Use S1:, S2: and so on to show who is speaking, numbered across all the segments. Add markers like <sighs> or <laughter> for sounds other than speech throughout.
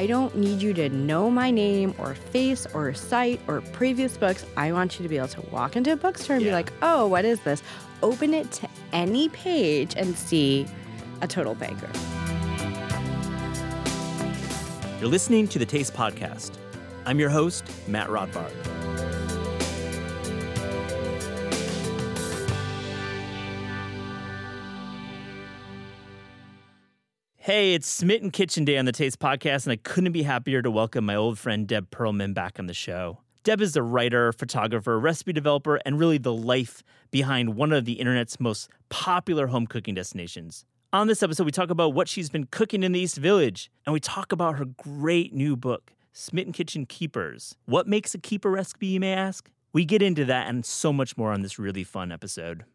S1: I don't need you to know my name or face or site or previous books. I want you to be able to walk into a bookstore and be like, oh, what is this? Open it to any page and see a total banker.
S2: You're listening to the Taste Podcast. I'm your host, Matt Rodbard. Hey, it's Smitten Kitchen Day on the Taste Podcast, and I couldn't be happier to welcome my old friend Deb Perelman back on the show. Deb is a writer, photographer, recipe developer, and really the life behind one of the internet's most popular home cooking destinations. On this episode, we talk about what she's been cooking in the East Village, and we talk about her great new book, Smitten Kitchen Keepers. What makes a keeper recipe, you may ask? We get into that and so much more on this really fun episode.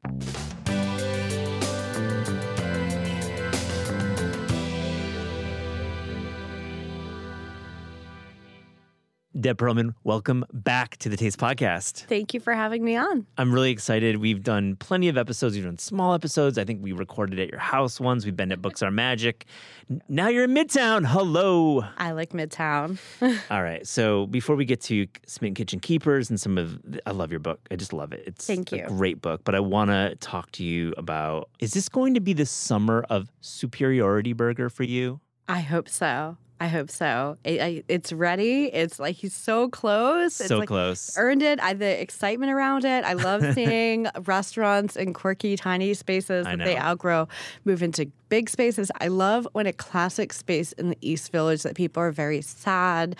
S2: Deb Perelman, welcome back to the Taste Podcast.
S1: Thank you for having me on.
S2: I'm really excited. We've done plenty of episodes. We've done small episodes. I think we recorded at your house once. We've been at Books Are Magic. Now you're in Midtown. Hello.
S1: I like Midtown. <laughs>
S2: All right. So before we get to Smitten Kitchen Keepers and some of, I love your book. I just love it. It's
S1: Thank
S2: a
S1: you.
S2: great book. But I want to talk to you about: Is this going to be the summer of superiority burger for you?
S1: I hope so. I hope so. It, I, it's ready. It's like he's so close. It's
S2: so
S1: like
S2: close.
S1: earned it. I the excitement around it. I love <laughs> seeing restaurants and quirky, tiny spaces that they outgrow move into big spaces. I love when a classic space in the East Village that people are very sad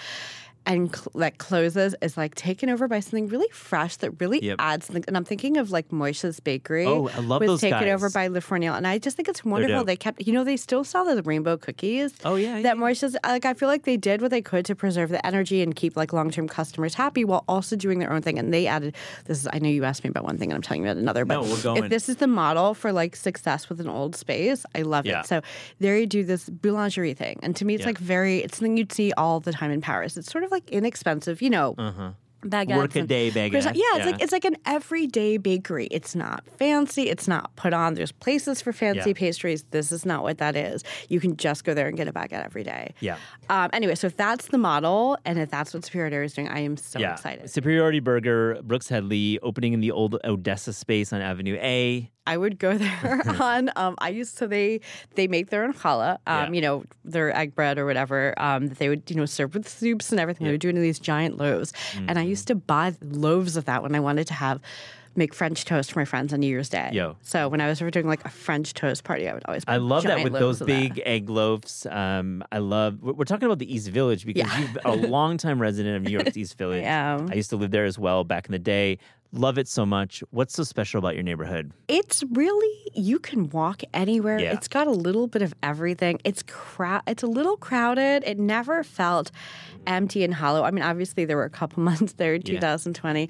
S1: and cl- that closes is like taken over by something really fresh that really
S2: Yep.
S1: adds something. And I'm thinking of like Moishe's Bakery.
S2: Oh, I love
S1: was
S2: those
S1: taken
S2: guys.
S1: over by Le Fournil, and I just think it's wonderful. They kept, you know, they still sell the rainbow cookies
S2: Oh yeah.
S1: that Moishe's uh, like I feel like they did what they could to preserve the energy and keep like long term customers happy while also doing their own thing. And they added this is I know you asked me about one thing and I'm telling you about another, but
S2: No, we're going.
S1: if this is the model for like success with an old space, I love
S2: Yeah.
S1: it. So there you do this boulangerie thing. And to me it's
S2: Yeah.
S1: like very it's something you'd see all the time in Paris. It's sort of like inexpensive, you know.
S2: uh-huh.
S1: Baguettes
S2: Work a day baguette.
S1: Yeah, it's like it's like an everyday bakery. It's not fancy. It's not put on. There's places for fancy
S2: Yeah.
S1: pastries. This is not what that is. You can just go there and get a baguette every day.
S2: yeah.
S1: Um, anyway, so if that's the model and if that's what Superiority is doing, I am so
S2: yeah.
S1: excited.
S2: Superiority Burger, Brooks Headley, opening in the old Odessa space on Avenue A.
S1: I would go <laughs> there <laughs> on. Um, I used to they they make their own challah. Um,
S2: Yeah.
S1: You know their egg bread or whatever um, that they would you know serve with soups and everything. They would do it these giant loaves, and I
S2: Mm-hmm.
S1: used to buy loaves of that when I wanted to have. Make French toast for my friends on New Year's Day.
S2: Yo.
S1: So when I was ever doing like a French toast party, I would always.
S2: I love that with those
S1: of that.
S2: big egg loaves. Um, I love. We're we're talking about the East Village because
S1: Yeah.
S2: you've a longtime resident of New York's East <laughs> Village.
S1: am.
S2: I used to live there as well back in the day. Love it so much. What's so special about your neighborhood?
S1: It's really you can walk anywhere.
S2: Yeah.
S1: It's got a little bit of everything. It's crowd. It's a little crowded. It never felt empty and hollow. I mean, obviously there were a couple <laughs> months there in
S2: Yeah.
S1: 2020,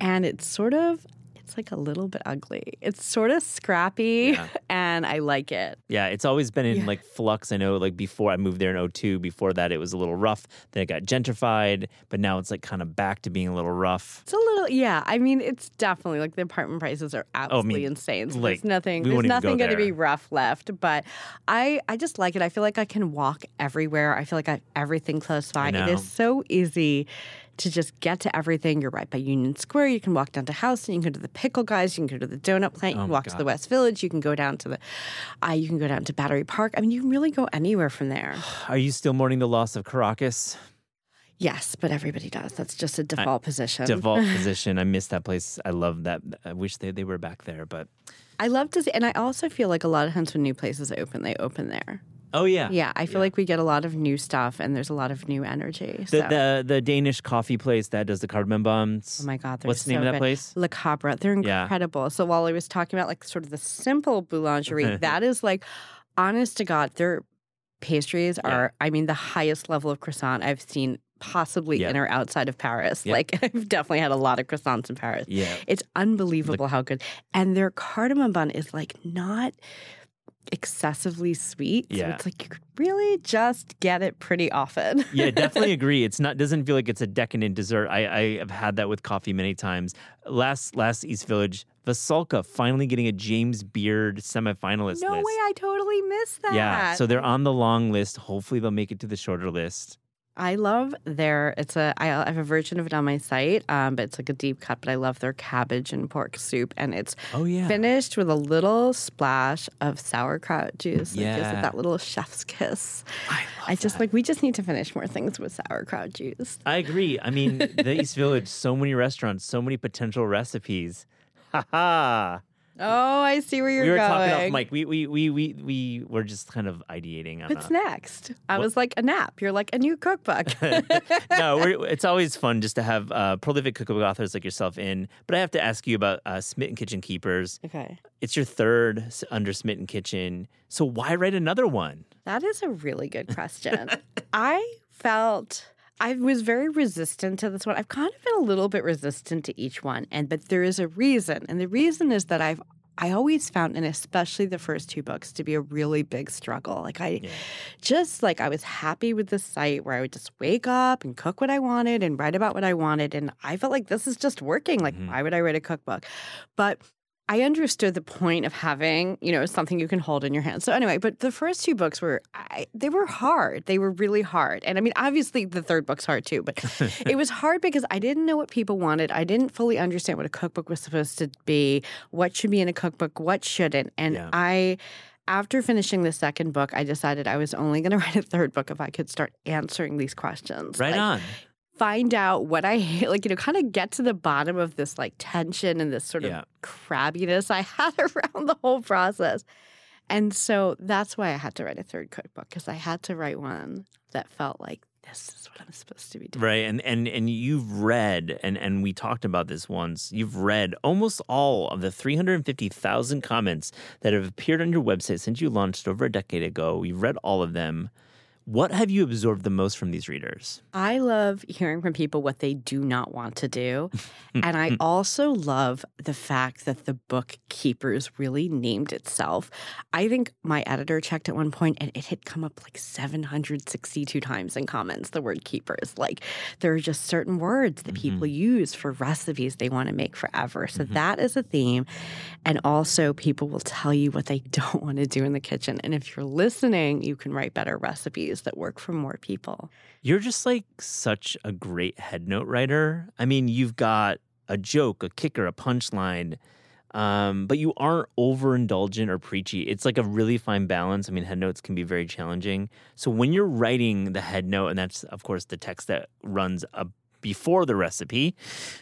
S1: and it's sort of it's like a little bit ugly. It's sort of scrappy,
S2: Yeah. <laughs>
S1: and I like it.
S2: Yeah, it's always been in
S1: Yeah.
S2: like flux. I know, like before I moved there in 02, before that it was a little rough. Then it got gentrified, but now it's like kind of back to being a little rough.
S1: It's a little, yeah. I mean, it's definitely like the apartment prices are oh, absolutely insane. So
S2: Oh, like,
S1: there's nothing, there's
S2: won't go
S1: nothing going to be rough left. But I, I just like it. I feel like I can walk everywhere. I feel like I have everything close by. It is so easy to just get to everything. You're right by Union Square. You can walk down to Houston. You can go to the Pickle Guys. You can go to the Donut Plant. You
S2: Oh
S1: can
S2: my
S1: walk to the West Village. You can go down to the, uh, you can go down to Battery Park. I mean, you can really go anywhere from there. <sighs>
S2: Are you still mourning the loss of Caracas?
S1: Yes, but everybody does. That's just a default position.
S2: Default <laughs> position. I miss that place. I love that. I wish they, they were back there, but
S1: I love to see, and I also feel like a lot of times when new places open, they open there.
S2: Oh yeah.
S1: Yeah, I feel like we get a lot of new stuff, and there's a lot of new energy.
S2: The,
S1: so.
S2: the the Danish coffee place that does the cardamom buns.
S1: Oh my God,
S2: What's the name of that
S1: good.
S2: place?
S1: La Cabra. They're
S2: Yeah.
S1: incredible. So while I was talking about like sort of the simple boulangerie, <laughs> that is like, honest to God, their pastries
S2: Yeah.
S1: are, I mean, the highest level of croissant I've seen possibly
S2: Yeah.
S1: in or outside of Paris.
S2: Yeah.
S1: Like <laughs> I've definitely had a lot of croissants in Paris.
S2: Yeah.
S1: It's unbelievable how good. And their cardamom bun is like not excessively sweet. So
S2: Yeah.
S1: it's like you could really just get it pretty often. <laughs>
S2: yeah, definitely <laughs> agree. It's not doesn't feel like it's a decadent dessert. I, I have had that with coffee many times. Last last East Village, Veselka finally getting a James Beard semifinalist
S1: no
S2: list.
S1: way, I totally missed that.
S2: Yeah, so they're on the long list. Hopefully, they'll make it to the shorter list.
S1: I love their. It's a. I have a version of it on my site, um, but it's like a deep cut. But I love their cabbage and pork soup, and it's
S2: Oh yeah.
S1: finished with a little splash of sauerkraut juice. It gives
S2: Yeah.
S1: it that little chef's kiss.
S2: I, love
S1: I just
S2: that.
S1: like we just need to finish more things with sauerkraut juice.
S2: I agree. I mean, <laughs> the East Village, so many restaurants, so many potential recipes. Ha ha.
S1: Oh, I see where you're
S2: We were
S1: going.
S2: talking off mic. We we we we we were just kind of ideating on
S1: What's
S2: a,
S1: next? I
S2: What-
S1: was like a nap. You're like a new cookbook. <laughs>
S2: no, we're, it's always fun just to have uh, prolific cookbook authors like yourself in. But I have to ask you about uh, Smitten Kitchen Keepers.
S1: okay.
S2: It's your third under Smitten Kitchen. So why write another one?
S1: That is a really good question. <laughs> I felt I was very resistant to this one. I've kind of been a little bit resistant to each one, and but there is a reason, and the reason is that I've I always found, and especially the first two books, to be a really big struggle. Like I
S2: Yeah.
S1: just like I was happy with the site where I would just wake up and cook what I wanted and write about what I wanted, and I felt like this is just working. Like
S2: Mhm.
S1: why would I write a cookbook? But I understood the point of having, you know, something you can hold in your hand. So anyway, but the first two books were, I, they were hard. They were really hard. And I mean, obviously the third book's hard too, but <laughs> it was hard because I didn't know what people wanted. I didn't fully understand what a cookbook was supposed to be, what should be in a cookbook, what shouldn't. And
S2: Yeah.
S1: I, after finishing the second book, I decided I was only going <laughs> to write a third book if I could start answering these questions.
S2: Right
S1: Like,
S2: on.
S1: Find out what I hate, <laughs> like, you know, kind of get to the bottom of this like tension and this sort of
S2: Yeah.
S1: crabbiness I <laughs> had around the whole process. And so that's why I had to write a third cookbook because I had to write one that felt like this is what I'm supposed to be doing.
S2: Right. And and and you've read and and we talked about this once. You've read almost all of the 350,000 comments that have appeared on your website since you launched over a decade ago. You've read all of them. What have you absorbed the most from these readers?
S1: I love hearing from people what they do not want to do. <laughs> and I also love the fact that the book Keepers really named itself. I think my editor checked at one point and it had come up like 762 times in comments, the word keepers. Like there are just certain words that mm-hmm. people use for recipes they want to make forever. So mm-hmm. that is a theme. And also, people will tell you what they <laughs> don't want to do in the kitchen. And if you're listening, you can write better recipes that work for more people.
S2: You're just like such a great head note writer. I mean, you've got a joke, a kicker, a punchline, um, but you aren't overindulgent or preachy. It's like a really fine balance. I mean, head notes can be very challenging. So when you're writing the head note, and that's of course the text that runs before the recipe,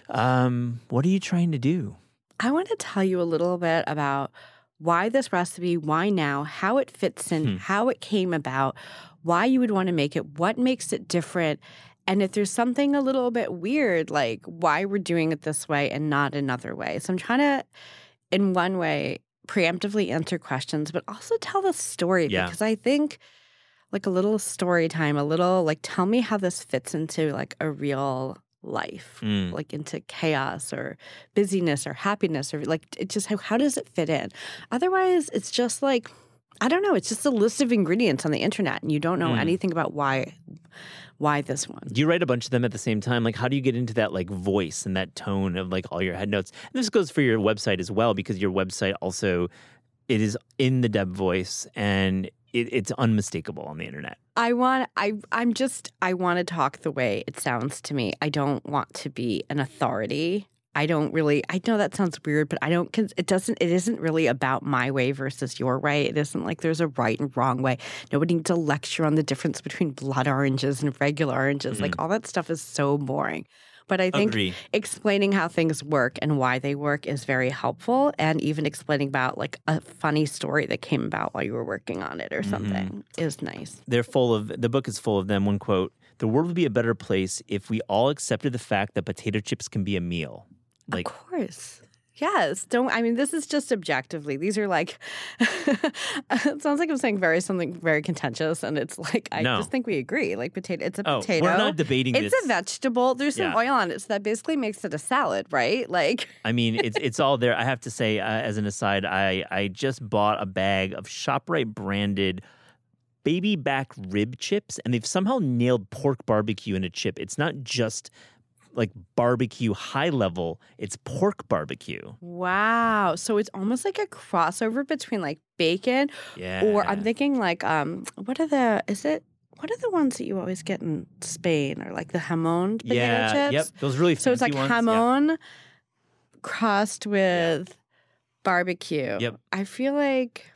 S2: um, what are you trying to do?
S1: I want to tell you a little bit about why this recipe, why now, how it fits in,
S2: Hmm.
S1: how it came about, why you would want to make it, what makes it different. And if there's something a little bit weird, like why we're doing it this way and not another way. So I'm trying to, in one way, preemptively answer questions, but also tell the story
S2: Yeah.
S1: because I think like a little story time, a little like tell me how this fits into like a real life
S2: Mm.
S1: like into chaos or busyness or happiness or like it just how, how does it fit in otherwise it's just like i don't know it's just a list of ingredients on the internet and you don't know
S2: Mm.
S1: anything about why why this one
S2: Do you write a bunch of them at the same time? Like, how do you get into that like voice and that tone of like all your head notes? And this goes for your website as well because your website also it is in the Deb voice and it, it's unmistakable on the internet.
S1: i want i i'm just i want to talk the way it sounds to me i don't want to be an authority I don't really. I know that sounds weird, but I don't. It doesn't. It isn't really about my way versus your way. It isn't like there's a right and wrong way. Nobody needs to lecture on the difference between blood oranges and regular oranges. Like mm-hmm. all that stuff is so boring. But I think
S2: Agree.
S1: explaining how things work and why they work is very helpful, and even explaining about like a funny story that came about while you were working on it or mm-hmm. something is nice.
S2: They're full of the book is full of them. One quote: "The world would be a better place if we all accepted the fact that potato chips can be a meal." Like,
S1: of course. Yes. Don't I mean this is just objectively. These are like <laughs> it sounds like I'm saying very something very contentious and it's like I
S2: No.
S1: just think we agree. Like potato it's a
S2: oh,
S1: potato.
S2: we're not debating
S1: it's
S2: this.
S1: a vegetable. There's some
S2: Yeah.
S1: oil on it, so that basically makes it a salad, right? Like <laughs>
S2: I mean, it's it's all there. I have to say, uh, as an aside, I I just bought a bag of Shoprite branded baby back rib chips, and they've somehow nailed pork barbecue in a chip. It's not just like barbecue high level; it's pork barbecue.
S1: Wow. So it's almost like a crossover between like bacon
S2: Yeah.
S1: or I'm thinking like um what are the is it what are the ones that you always get in Spain or like the jamon potato
S2: yeah,
S1: chips?
S2: yep. Those really
S1: So it's like
S2: ones. Yeah.
S1: jamon crossed with barbecue.
S2: Yep.
S1: I feel like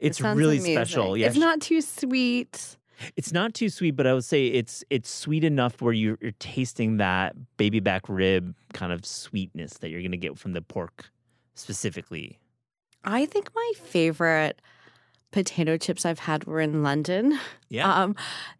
S2: It's really
S1: amazing.
S2: special. Yeah,
S1: It's not too sweet.
S2: It's not too sweet, but I would say it's it's sweet enough where you're, you're tasting that baby back rib kind of sweetness that you're gonna get from the pork specifically.
S1: I think my favorite potato chips I've had were in London.
S2: Yeah,
S1: Um,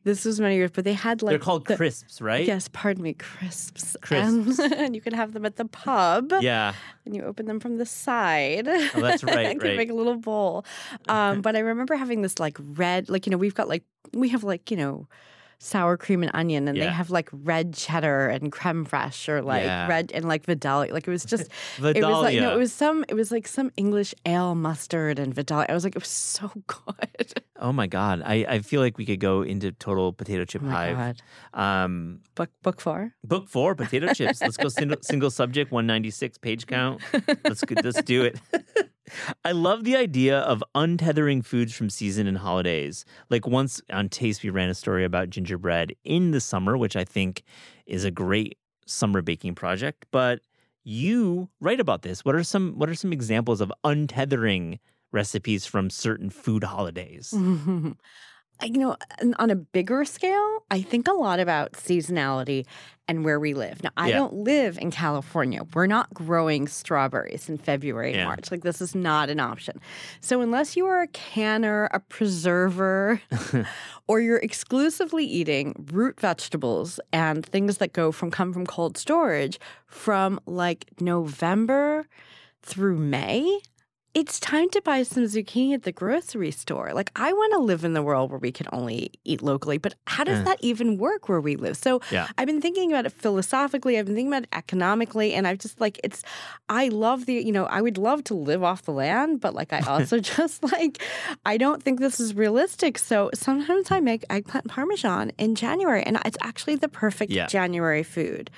S1: this was many years, but they had like
S2: they're called
S1: the-
S2: crisps, right?
S1: Yes, pardon me, crisps.
S2: Crisps.
S1: And, <laughs> and you can have them at the pub.
S2: Yeah.
S1: And you open them from the side.
S2: Oh, that's <laughs> right,
S1: and can
S2: right.
S1: make a little bowl. Um, but I remember having this like red, like, you know, we've got like, we have like, you know, sour cream and onion, and they have like red cheddar and creme fraiche or like
S2: Yeah.
S1: red and like Vidalia. Like it was just,
S2: Vidalia. <laughs>
S1: it was like, no, it was some, it was like some English ale mustard and Vidalia. I was like, it was so <laughs> good.
S2: oh my god, I, I feel like we could go into total potato chip
S1: Oh my
S2: hive.
S1: God.
S2: Um,
S1: Book, book four.
S2: book four, <laughs> potato chips. Let's go single, single subject, one ninety six page count. Let's let's do it. I love the idea of untethering foods from season and holidays. Like once on Taste, we ran a story about gingerbread in the summer, which I think is a great summer baking project. But you write about this. What are some What are some examples of untethering recipes from certain food holidays? <laughs>
S1: You know, on- a bigger scale, I think a lot about seasonality and where we live. Now, I
S2: Yeah.
S1: don't live in California. We're not growing strawberries in February
S2: Yeah.
S1: March. Like, this is not an option. So, unless you are a canner, a preserver, <laughs> or you're exclusively eating root vegetables and things that go from come from cold storage from like November through May, it's time to buy some zucchini at the grocery store. Like, I want to live in the world where we can only eat locally, but how does
S2: Uh.
S1: that even work where we live? So,
S2: Yeah.
S1: I've been thinking about it philosophically, I've been thinking about it economically, and I've just like, it's, I love the, you know, I would love to live off the land, but like, I <laughs> also just like, I don't think this is realistic. So, sometimes I make eggplant parmesan in January, and it's actually the perfect
S2: Yeah.
S1: January food.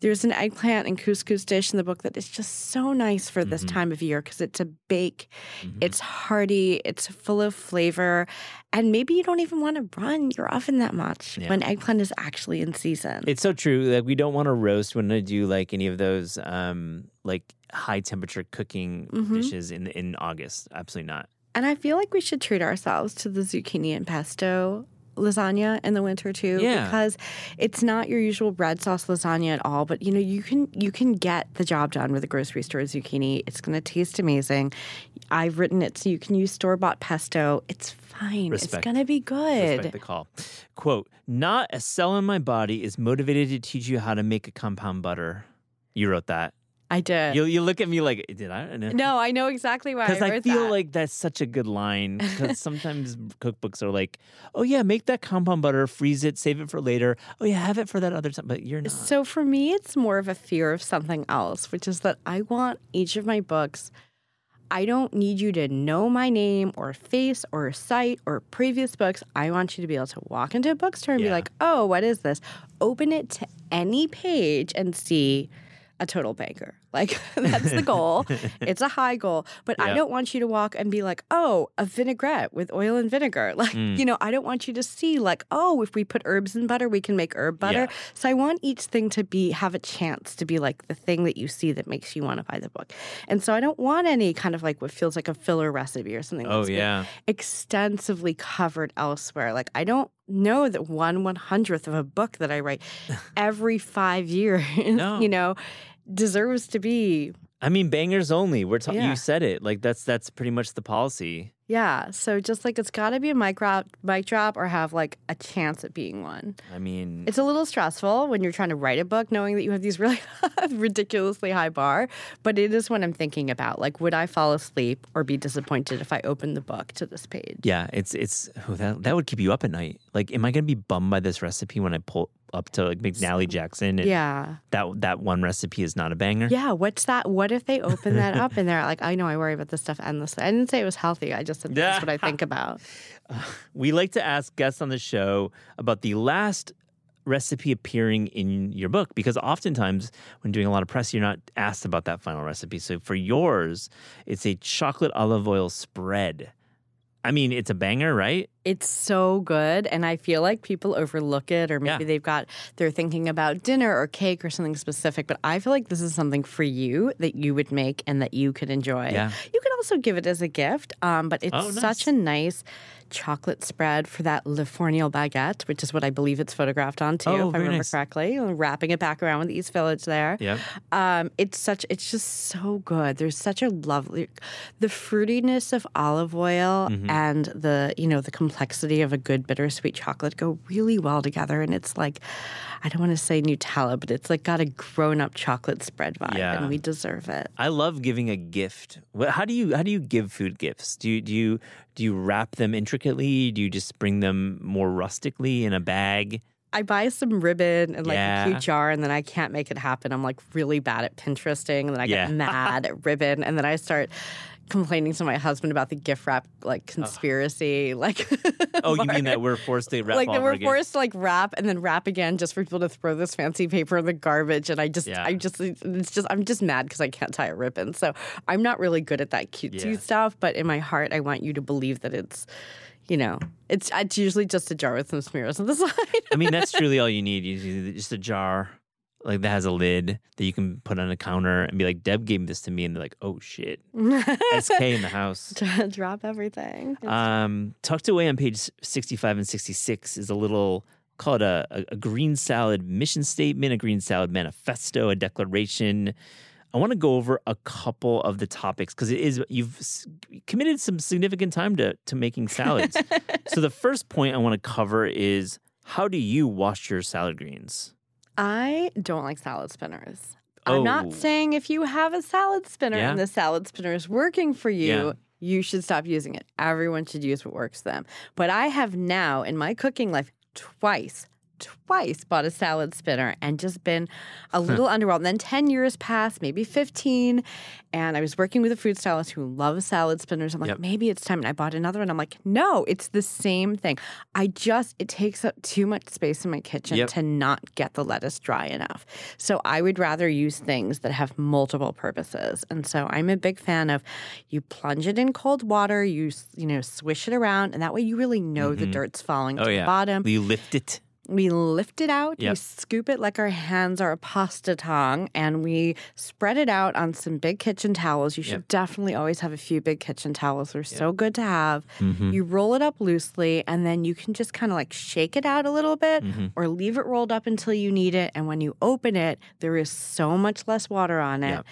S1: There's an eggplant and couscous dish in the book that is just so nice for this
S2: Mhm.
S1: time of year because it's a bake,
S2: Mhm.
S1: it's hearty, it's full of flavor, and maybe you don't even want to run your oven that much
S2: Yeah.
S1: when eggplant is actually in season.
S2: It's so true. Like we don't want to roast when I do like any of those um like high temperature cooking
S1: Mhm.
S2: dishes in in August. Absolutely not.
S1: and I feel like we should treat ourselves to the zucchini and pesto lasagna in the winter too
S2: Yeah.
S1: because it's not your usual red sauce lasagna at all but you know you can you can get the job done with a grocery store zucchini it's going to taste amazing i've written it so you can use store-bought pesto it's fine
S2: Respect.
S1: it's going to be good
S2: Respect the call. Quote, not a cell in my body is motivated to teach you how to make a compound butter. You wrote that.
S1: I did
S2: You you look at me like, did I?
S1: no i know exactly why
S2: Because
S1: I,
S2: I, feel
S1: that.
S2: like that's such a good line. <laughs> Because sometimes cookbooks are like, oh yeah, make that compound butter, freeze it, save it for later. Oh yeah, have it for that other time. But you're not.
S1: So for me, it's more of a fear of something else, which is that I want each of my books. I don't need you to know my name or face or site or previous books. I want you to be able to walk into a bookstore and be like, oh, what is this? Open it to any page and see a total banker. Like <laughs> that's the goal. it's a high goal. But I don't want you to walk and be like, oh, a vinaigrette with oil and vinegar. <laughs> Like,
S2: Mm.
S1: you know, I don't want you to see like, oh, if we put herbs in butter, we can make herb butter.
S2: Yeah.
S1: So I want each thing to be have a chance to be like the thing that you see that makes you want to buy the book. And so I don't want any kind of like what feels like a filler recipe or something
S2: oh yeah.
S1: extensively covered elsewhere. Like I don't know that one one hundredth of a book that I write <laughs> every five years,
S2: No.
S1: you know, deserves to be
S2: I mean, bangers only. We're talking.
S1: Yeah.
S2: You said it. Like that's that's pretty much the policy.
S1: yeah. So just like it's got to be a mic drop, mic drop, or have like a chance at being one.
S2: I mean,
S1: It's a little stressful when you're trying to write a book, knowing that you have these really <laughs> ridiculously high bar. But it is what I'm thinking about. Like, would I fall asleep or be disappointed if I opened the book to this page?
S2: yeah, it's it's oh, that that would keep you up at night. Like, am I gonna be bummed by this recipe when I pull up to like McNally Jackson and
S1: Yeah.
S2: that that one recipe is not a banger?
S1: Yeah. What's that? What if they open that <laughs> up and they're like, I know I worry about this stuff endlessly. I didn't say it was healthy. I just said that's what I think about. <laughs>
S2: We like to ask guests on the show about the last recipe appearing in your book because oftentimes when doing a lot of press you're not asked about that final recipe so for yours it's a chocolate olive oil spread I mean, it's a banger, right?
S1: It's so good. And I feel like people overlook it, or maybe
S2: Yeah.
S1: they've got, they're thinking about dinner or cake or something specific. But I feel like this is something for you that you would make and that you could enjoy.
S2: Yeah.
S1: You can also give it as a gift. Um, but it's
S2: Oh, nice.
S1: such a nice chocolate spread for that Le Fournil baguette, which is what I believe it's photographed on too,
S2: Oh,
S1: if I remember
S2: nice.
S1: correctly. Wrapping it back around with East Village there.
S2: Yep.
S1: Um, it's such it's just so good. There's such a lovely the fruitiness of olive oil
S2: Mm-hmm.
S1: and the you know the complexity of a good bittersweet chocolate go really well together and it's like I don't want to say Nutella, but it's like got a grown up chocolate spread vibe
S2: Yeah.
S1: and we deserve it.
S2: I love giving a gift. How do you how do you give food gifts? Do you do you do you wrap them intricately? Do you just bring them more rustically in a bag?
S1: I buy some ribbon and like
S2: Yeah.
S1: a cute jar, and then I can't make it happen. I'm like really bad at Pinteresting, and then I
S2: Yeah.
S1: get <laughs> mad at ribbon, and then I start complaining to my husband about the gift wrap like conspiracy. <laughs> Like,
S2: Oh, you <laughs> mean that we're forced to wrap
S1: like that we're forced to like wrap and then wrap again just for people to throw this fancy paper in the garbage and i just
S2: Yeah.
S1: i just it's just i'm just mad because i can't tie a ribbon so i'm not really good at that cutesy
S2: Yeah.
S1: stuff but in my heart i want you to believe that it's you know it's it's usually just a jar with some smears on the <laughs> side
S2: I mean, that's truly all you need. You just a jar like that has a lid that you can put on a counter and be like, Deb gave this to me, and they're like, oh shit, SK <laughs> in the house.
S1: drop everything
S2: Um, tucked away on page 65 and 66 is a little, call it a, a, a green salad mission statement, a green salad manifesto, a declaration. I want to go over a couple of the topics because it is you've s- committed some significant time to to making salads. <laughs> so the first point I want to cover is how do you wash your salad greens?
S1: I don't like salad spinners. I'm not
S2: Oh.
S1: saying if you have a salad spinner
S2: Yeah.
S1: and the salad spinner is working for you,
S2: Yeah.
S1: you should stop using it. Everyone should use what works for them. But I have now in my cooking life twice, twice bought a salad spinner and just been a little underwhelmed. Then 10 years passed, maybe 15, and I was working with a food stylist who loves salad spinners. I'm like,
S2: Yep.
S1: maybe it's time. And I bought another one. I'm like, no, it's the same thing. I just, it takes up too much space in my kitchen
S2: Yep.
S1: to not get the lettuce dry enough. So I would rather use things that have multiple purposes. And so I'm a big fan of you plunge it in cold water, you you know swish it around, and that way you really know the mm-hmm. dirt's falling
S2: Oh
S1: to
S2: yeah,
S1: the bottom.
S2: You lift it.
S1: We lift it out, we scoop it like our hands are a pasta tong, and we spread it out on some big kitchen towels. You should
S2: Yep.
S1: definitely always have a few big kitchen towels. They're so good to have.
S2: Mm-hmm.
S1: You roll it up loosely, and then you can just kind of like shake it out a little bit
S2: Mm-hmm.
S1: or leave it rolled up until you need it. And when you open it, there is so much less water on it.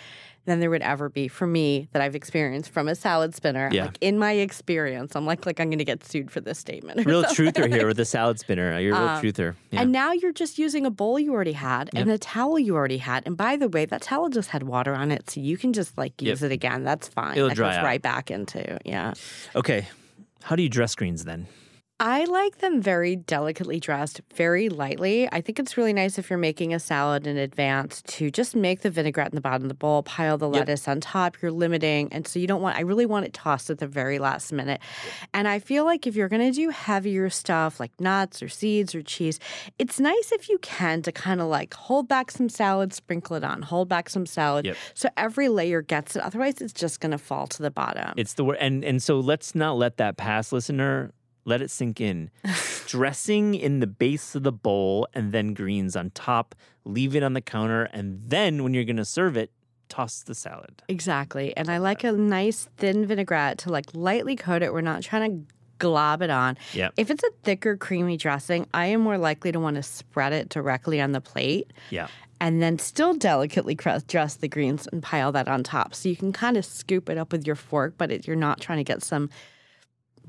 S2: Yep.
S1: Than there would ever be for me that I've experienced from a salad spinner.
S2: Yeah.
S1: Like in my experience, I'm like, like I'm going to get sued for this statement.
S2: Real
S1: something.
S2: truther here with <laughs> the salad spinner. You're a real
S1: Um,
S2: truther. Yeah.
S1: And now you're just using a bowl you already had and a towel you already had. And by the way, that towel just had water on it, so you can just like use it again. That's fine.
S2: It'll
S1: that
S2: dry
S1: goes
S2: out.
S1: right back into yeah.
S2: okay, how do you dress greens then?
S1: I like them very delicately dressed, very lightly. I think it's really nice if you're making a salad in advance to just make the vinaigrette in the bottom of the bowl, pile the
S2: Yep.
S1: lettuce on top. You're limiting. And so you don't want, I really want it tossed at the very last minute. And I feel like if you're going to do heavier stuff like nuts or seeds or cheese, it's nice if you can to kind of like hold back some salad, sprinkle it on, hold back some salad.
S2: Yep.
S1: So every layer gets it. Otherwise, it's just going to fall to the bottom.
S2: It's the word, and and so let's not let that pass, listener. Let it sink in. <laughs> Dressing in the base of the bowl, and then greens on top. Leave it on the counter, and then when you're gonna serve it, toss the salad.
S1: Exactly. And I like a nice thin vinaigrette to like lightly coat it. We're not trying to glob it on.
S2: Yeah.
S1: If it's a thicker, creamy dressing, I am more likely to want to spread it directly on the plate
S2: Yeah.
S1: and then still delicately dress the greens and pile that on top. So you can kind of scoop it up with your fork, but it, you're not trying to get some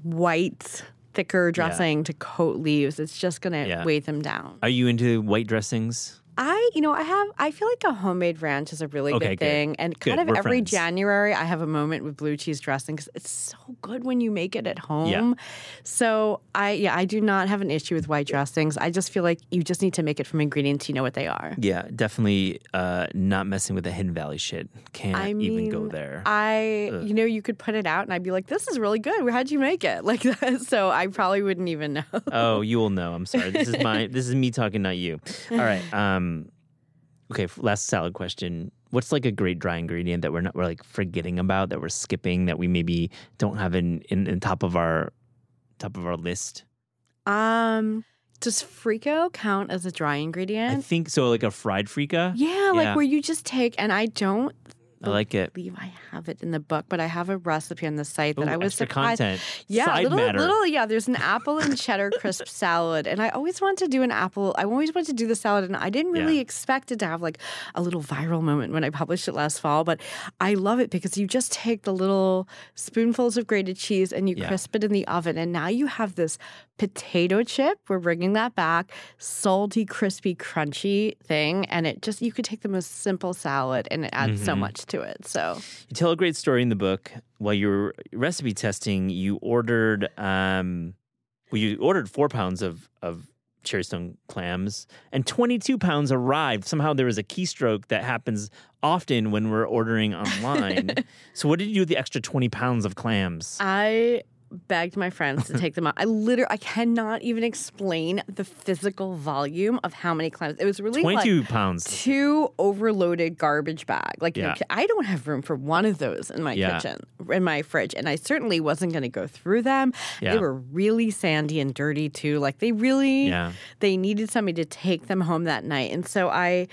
S1: white, thicker dressing to coat leaves. It's just going to
S2: Yeah.
S1: weigh them down.
S2: Are you into white dressings?
S1: I, you know, I have, I feel like a homemade ranch is a really
S2: Okay,
S1: good
S2: good.
S1: thing. And kind
S2: Good,
S1: of
S2: we're
S1: every
S2: friends.
S1: January, I have a moment with blue cheese dressing because it's so good when you make it at home. Yeah. So I, yeah, I do not have an issue with white dressings. I just feel like you just need to make it from ingredients you know what they are.
S2: Yeah, definitely uh, not messing with the Hidden Valley shit. Can't
S1: I
S2: even go there.
S1: I, you know, you could put it out and I'd be like, this is really good. How'd you make it? <laughs> Like that. <laughs> So I probably wouldn't even know.
S2: oh, you will know. I'm sorry. This is my. this is me talking, not you. <laughs> All right. Um. Okay. Last salad question. What's like a great dry ingredient that we're not we're like forgetting about that we're skipping that we maybe don't have in in, in top of our top of our list?
S1: Um, does frico count as a dry ingredient?
S2: I think so. Like a fried frico.
S1: yeah, like
S2: Yeah.
S1: where you just take, and I don't
S2: I like it.
S1: believe I have it in the book, but I have a recipe on the site that
S2: Ooh,
S1: I was surprised.
S2: content.
S1: Yeah,
S2: Side
S1: little,
S2: matter.
S1: little, yeah. There's an apple and cheddar crisp salad, and I always wanted to do an apple. I always wanted to do the salad, and I didn't really
S2: Yeah.
S1: expect it to have like a little viral moment when I published it last fall. But I love it because you just take the little spoonfuls of grated cheese and you
S2: Yeah.
S1: crisp it in the oven, and now you have this potato chip. We're bringing that back, salty, crispy, crunchy thing, and it just you could take the most simple salad, and it adds so
S2: Mhm.
S1: To it. So
S2: You tell a great story in the book. While you were recipe testing, you ordered um, well, you ordered four pounds of of cherrystone clams, and twenty two pounds arrived. Somehow there was a keystroke that happens often when we're ordering <laughs> online. so what did you do with the extra twenty pounds of clams?
S1: I begged my friends to take them out. I literally, I cannot even explain the physical volume of how many clams. It was really
S2: Twenty
S1: like
S2: two pounds.
S1: two overloaded garbage bag. Like, know, I don't have room for one of those in my
S2: Yeah.
S1: kitchen, in my fridge, and I certainly wasn't going to go through them.
S2: Yeah.
S1: They were really sandy and dirty too. Like they really,
S2: Yeah.
S1: they needed somebody to take them home that night, and so I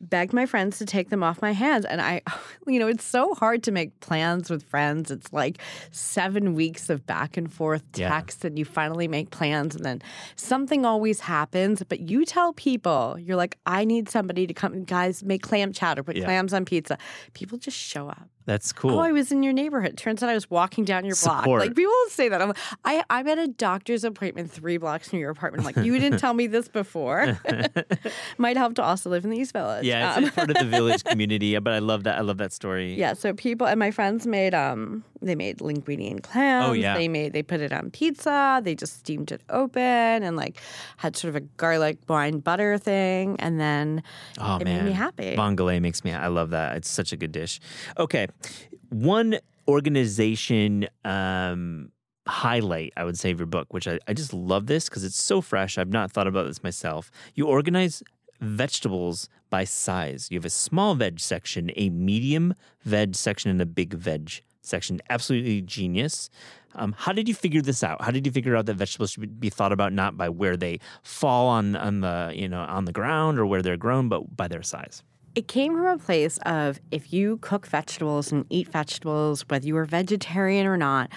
S1: begged my friends to take them off my hands. And i <laughs> you know it's so hard to make plans with friends. It's like seven weeks of back and forth
S2: Yeah.
S1: and you finally make plans and then something always happens. But you tell people you're like i need somebody to come guys make clam chowder put
S2: Yeah.
S1: clams on pizza. People just show up
S2: That's cool.
S1: Oh, I was in your neighborhood. Turns out I was walking down your block.
S2: Support.
S1: Like people say that. I'm I, I'm at a doctor's appointment three blocks from your apartment. I'm like, you didn't <laughs> tell me this before. <laughs> Might help to also live in the East Village.
S2: yeah,
S1: Um,
S2: it's part of the village <laughs> community, but I love that. I love that story.
S1: yeah. So people and my friends made um they made linguine and clams.
S2: Oh, yeah.
S1: They made they put it on pizza. They just steamed it open and like had sort of a garlic wine butter thing. And then
S2: Oh
S1: it
S2: man,
S1: made me happy.
S2: Vongole makes me. I love that. It's such a good dish. Okay, one organization um, highlight I would say of your book, which I, I just love this because it's so fresh. I've not thought about this myself. You organize vegetables by size. You have a small veg section, a medium veg section, and a big veg section. Absolutely genius. Um, how did you figure this out? How did you figure out that vegetables should be thought about not by where they fall on on the you know on the ground or where they're grown, but by their size?
S1: It came from a place of if you cook vegetables and eat vegetables, whether you are vegetarian or not,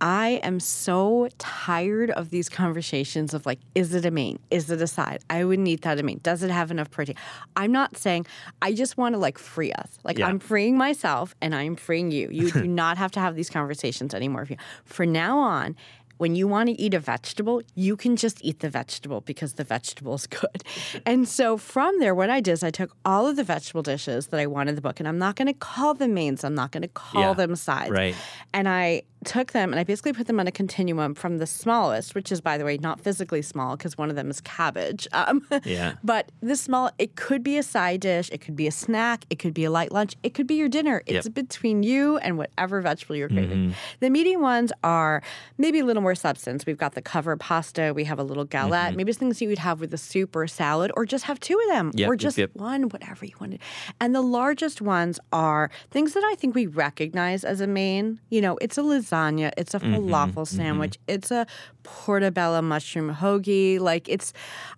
S1: I am so tired of these conversations of like, is it a main? Is it a side? I wouldn't eat that a main. Does it have enough protein? I'm not saying, I just want to like free us. Like,
S2: Yeah.
S1: I'm freeing myself and I'm freeing you. You <laughs> do not have to have these conversations anymore. For now on, when you want to eat a vegetable, you can just eat the vegetable because the vegetable is good. <laughs> And so from there, what I did is I took all of the vegetable dishes that I wanted in the book, and I'm not going to call them mains, I'm not going to call
S2: Yeah,
S1: them sides.
S2: right.
S1: And I took them and I basically put them on a continuum from the smallest, which is, by the way, not physically small because one of them is cabbage. Um, <laughs>
S2: Yeah.
S1: But the small, it could be a side dish, it could be a snack, it could be a light lunch, it could be your dinner. It's
S2: Yep.
S1: between you and whatever vegetable you're
S2: Mm-hmm.
S1: craving. The medium ones are maybe a little more substance. We've got the cover pasta, we have a little galette, maybe it's things you would have with a soup or a salad, or just have two of them,
S2: Mm-hmm. Yep,
S1: or just
S2: yep.
S1: one, whatever you wanted. And the largest ones are things that I think we recognize as a main. You know, it's a lasagna, it's a
S2: Mm-hmm,
S1: falafel sandwich, it's a portobello mushroom hoagie. Like it's,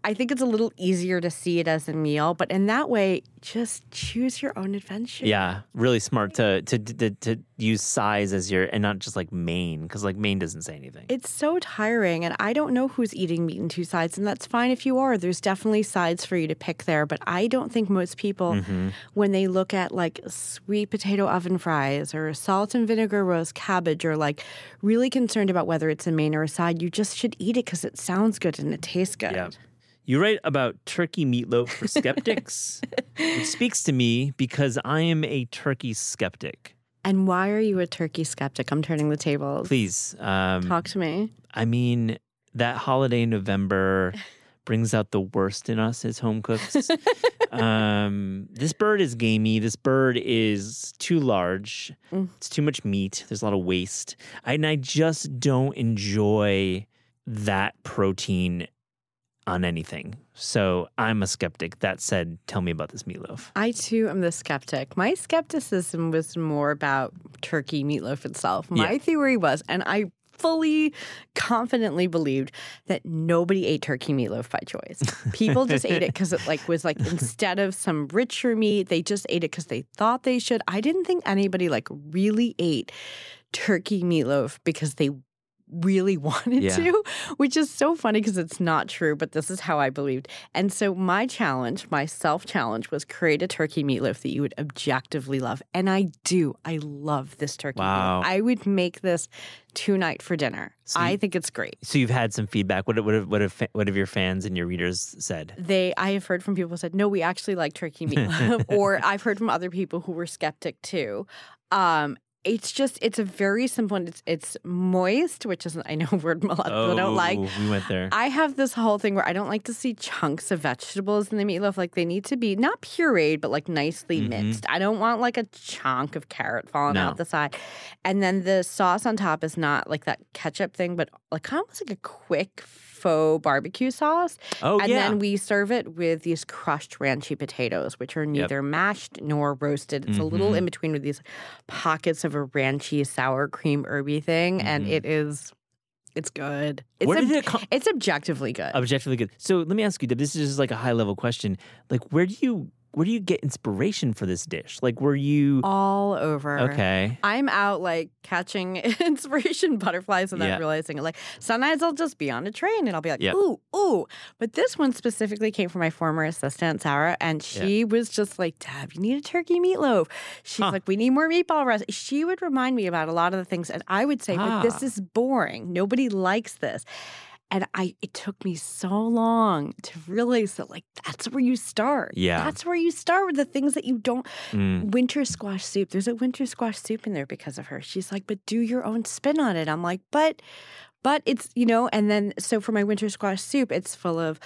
S1: I think it's a little easier to see it as a meal, but in that way, just choose your own adventure.
S2: Yeah, really smart to to to, to use size as your and not just like main because like main doesn't say anything.
S1: It's so tiring, and I don't know who's eating meat in two sides, and that's fine if you are. There's definitely sides for you to pick there, but I don't think most people,
S2: Mm-hmm.
S1: when they look at like sweet potato oven fries or salt and vinegar roast cabbage, are like really concerned about whether it's a main or a side. You just should eat it because it sounds good and it tastes good.
S2: Yeah. You write about turkey meatloaf for <laughs> skeptics, which speaks to me because I am a turkey skeptic.
S1: And why are you a turkey skeptic? I'm turning the tables.
S2: Please, um,
S1: talk to me.
S2: I mean, that holiday in November <laughs> brings out the worst in us as home cooks. <laughs> um, this bird is gamey. This bird is too large.
S1: Mm.
S2: It's too much meat. There's a lot of waste. I, And I just don't enjoy that protein on anything. So I'm a skeptic. That said, tell me about this meatloaf.
S1: I too am the skeptic. My skepticism was more about turkey meatloaf itself. My
S2: Yeah.
S1: theory was, and I fully confidently believed that nobody ate turkey meatloaf by choice. People just ate it because it like was like instead of some richer meat, they just ate it because they thought they should. I didn't think anybody like really ate turkey meatloaf because they really <laughs> wanted
S2: Yeah.
S1: to, which is so funny because it's not true, but this is how I believed. And so my challenge, my self challenge was create a turkey meatloaf that you would objectively love. And I do. I love this turkey
S2: Wow.
S1: meatloaf. I would make this tonight for dinner.
S2: So
S1: I
S2: you-
S1: think it's great.
S2: So you've had some feedback. What what have, what have what have your fans and your readers said?
S1: They, I have heard from people who said, no, we actually like turkey meatloaf. <laughs> or I've heard from other people who were skeptic too. Um, it's just, it's a very simple, and it's it's moist, which is I know a <laughs> word a lot of people don't like.
S2: Oh, we went there.
S1: I have this whole thing where I don't like to see chunks of vegetables in the meatloaf. Like they need to be not pureed, but like nicely
S2: Mhm.
S1: minced. I don't want like a chunk of carrot falling
S2: No.
S1: out the side. And then the sauce on top is not like that ketchup thing, but like almost like a quick faux barbecue sauce.
S2: oh
S1: and
S2: yeah.
S1: then we serve it with these crushed ranchy potatoes, which are neither mashed nor roasted. It's a little
S2: Mhm.
S1: in between with these pockets of a ranchy sour cream herby thing, and
S2: Mhm.
S1: it is, it's good. It's
S2: Where
S1: ob-
S2: did it come?
S1: it's objectively good.
S2: Objectively good. So let me ask you. This is just like a high level question. Like, where do you where do you get inspiration for this dish? Like, were you
S1: all over.
S2: okay?
S1: I'm out like catching <laughs> inspiration butterflies and then
S2: Yeah.
S1: realizing it. Like sometimes I'll just be on a train and I'll be like,
S2: Yep.
S1: ooh, ooh. But this one specifically came from my former assistant, Sarah, and she was just like, Deb, you need a turkey meatloaf. She's
S2: Huh.
S1: like, we need more meatball recipes. She would remind me about a lot of the things. And I would say, but this
S2: Ah.
S1: is boring. Nobody likes this. And I it took me so long to realize that like that's where you start.
S2: Yeah.
S1: That's where you start with the things that you don't
S2: Mm.
S1: winter squash soup. There's a winter squash soup in there because of her. She's like, but do your own spin on it. I'm like, but, but it's, you know, and then so for my winter squash soup, it's full of,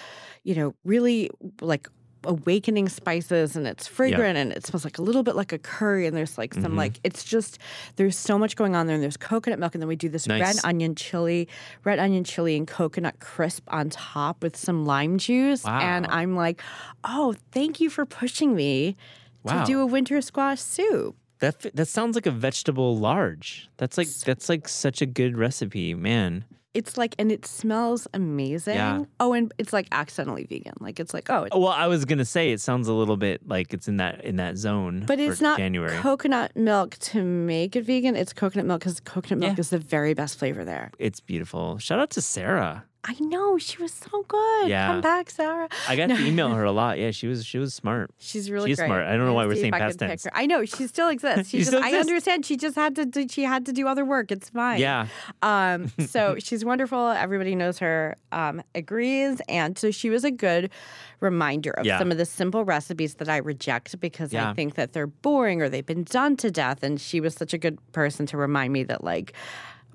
S1: you know, really like awakening spices and it's fragrant and it smells like a little bit like a curry and there's like some
S2: Mhm.
S1: like it's just there's so much going on there and there's coconut milk and then we do this red onion chili red onion chili and coconut crisp on top with some lime juice and i'm like oh thank you for pushing me
S2: Wow.
S1: to do a winter squash soup.
S2: That that sounds like a vegetable large. That's like that's like such a good recipe, man.
S1: It's like, and it smells amazing.
S2: Yeah.
S1: Oh, and it's like accidentally vegan. Like it's like, oh,
S2: Well, I was gonna say it sounds a little bit like it's in that in that zone.
S1: but it's not
S2: January.
S1: coconut milk to make it vegan. It's coconut milk because coconut milk
S2: Yeah.
S1: is the very best flavor there.
S2: it's beautiful. Shout out to Sarah.
S1: I know she was so good.
S2: Yeah.
S1: Come back, Sarah.
S2: I got
S1: No.
S2: to email her a <laughs> lot. Yeah, she was she was smart.
S1: She's really
S2: She's
S1: great.
S2: smart. I don't know why we're saying past tense.
S1: I know she still exists. <laughs> She
S2: She
S1: just,
S2: still
S1: I understand. She just had to. Do, she had to do other work. It's fine.
S2: Yeah.
S1: Um, <laughs> so she's wonderful. Everybody knows her, um, agrees. And so she was a good reminder of
S2: Yeah.
S1: some of the simple recipes that I reject because
S2: Yeah.
S1: I think that they're boring or they've been done to death. And she was such a good person to remind me that, like,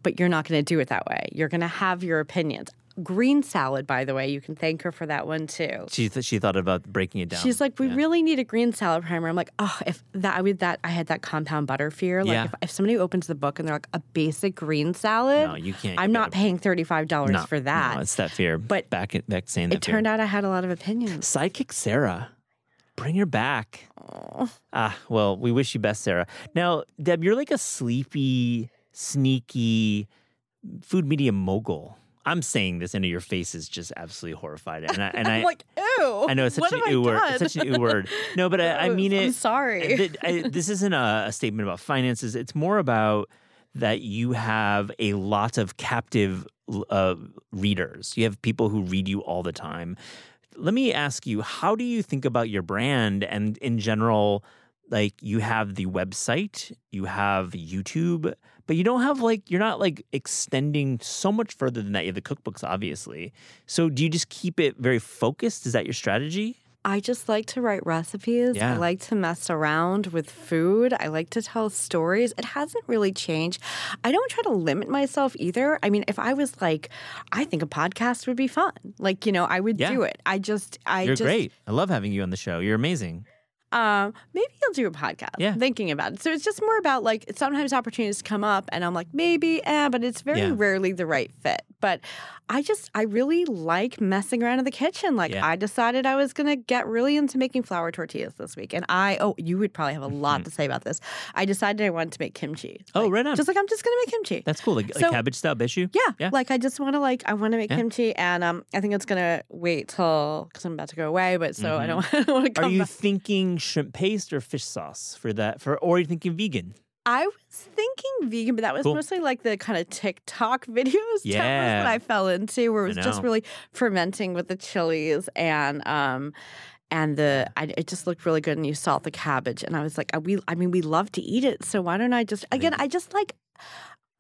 S1: but you're not going to do it that way. You're going to have your opinions. Green salad, by the way, you can thank her for that one too.
S2: She th- she thought about breaking it down.
S1: She's like, we
S2: Yeah.
S1: really need a green salad primer. I'm like, oh, if that I would that I had that compound butter fear. Like
S2: Yeah.
S1: if, if somebody opens the book and they're like a basic green salad,
S2: No, you can't.
S1: I'm
S2: you
S1: not
S2: gotta-
S1: paying thirty five dollars
S2: no,
S1: for that.
S2: No, it's that fear.
S1: But
S2: back back saying that
S1: it turned out I had a lot of opinions.
S2: Psychic Sarah. Bring her back.
S1: Oh.
S2: Ah, well, we wish you best, Sarah. Now, Deb, you're like a sleepy, sneaky food media mogul. I'm saying this, and your face is just absolutely horrified. And I, and I,
S1: I'm like, ew.
S2: I know it's such an ew word. It's such an ew word. No, but I, I <laughs> mean
S1: I'm
S2: it.
S1: sorry.
S2: th- I- this isn't a, a statement about finances. It's more about that you have a lot of captive uh, readers. You have people who read you all the time. Let me ask you, how do you think about your brand and in general? Like you have the website, you have YouTube, but you don't have like you're not like extending so much further than that. You have the cookbooks, obviously. So do you just keep it very focused? Is that your strategy?
S1: I just like to write recipes.
S2: Yeah.
S1: I like to mess around with food. I like to tell stories. It hasn't really changed. I don't try to limit myself either. I mean, if I was like, I think a podcast would be fun. Like, you know, I would
S2: Yeah.
S1: do it. I just, I
S2: You're
S1: just,
S2: great. I love having you on the show. You're amazing.
S1: Um, maybe I'll do a podcast.
S2: Yeah.
S1: Thinking about it. So it's just more about like sometimes opportunities come up and I'm like, maybe, eh, but it's very
S2: Yeah.
S1: rarely the right fit. But I just, I really like messing around in the kitchen. Like,
S2: Yeah.
S1: I decided I was going to get really into making flour tortillas this week. And I, oh, you would probably have a lot to say about this. I decided I wanted to make kimchi.
S2: Mm-hmm. Oh,
S1: Like,
S2: right on.
S1: Just like, I'm just going to make kimchi.
S2: That's cool. Like,
S1: So-
S2: like cabbage style bishu.
S1: Yeah,
S2: Yeah.
S1: like I just want to like I want to make
S2: Yeah.
S1: kimchi, and um, I think it's gonna wait till because I'm about to go away, but so I don't, <laughs> I don't want to
S2: Mm-hmm. Are you
S1: back.
S2: thinking shrimp paste or fish sauce for that? For or are you thinking vegan?
S1: I was thinking vegan, but that was
S2: Cool.
S1: mostly like the kind of TikTok <laughs> videos
S2: Yeah.
S1: that I fell into, where it was just really fermenting with the chilies and um. And the I, it just looked really good, and you salt the cabbage, and I was like, I, we, I mean, we love to eat it, so why don't I just again? I just like,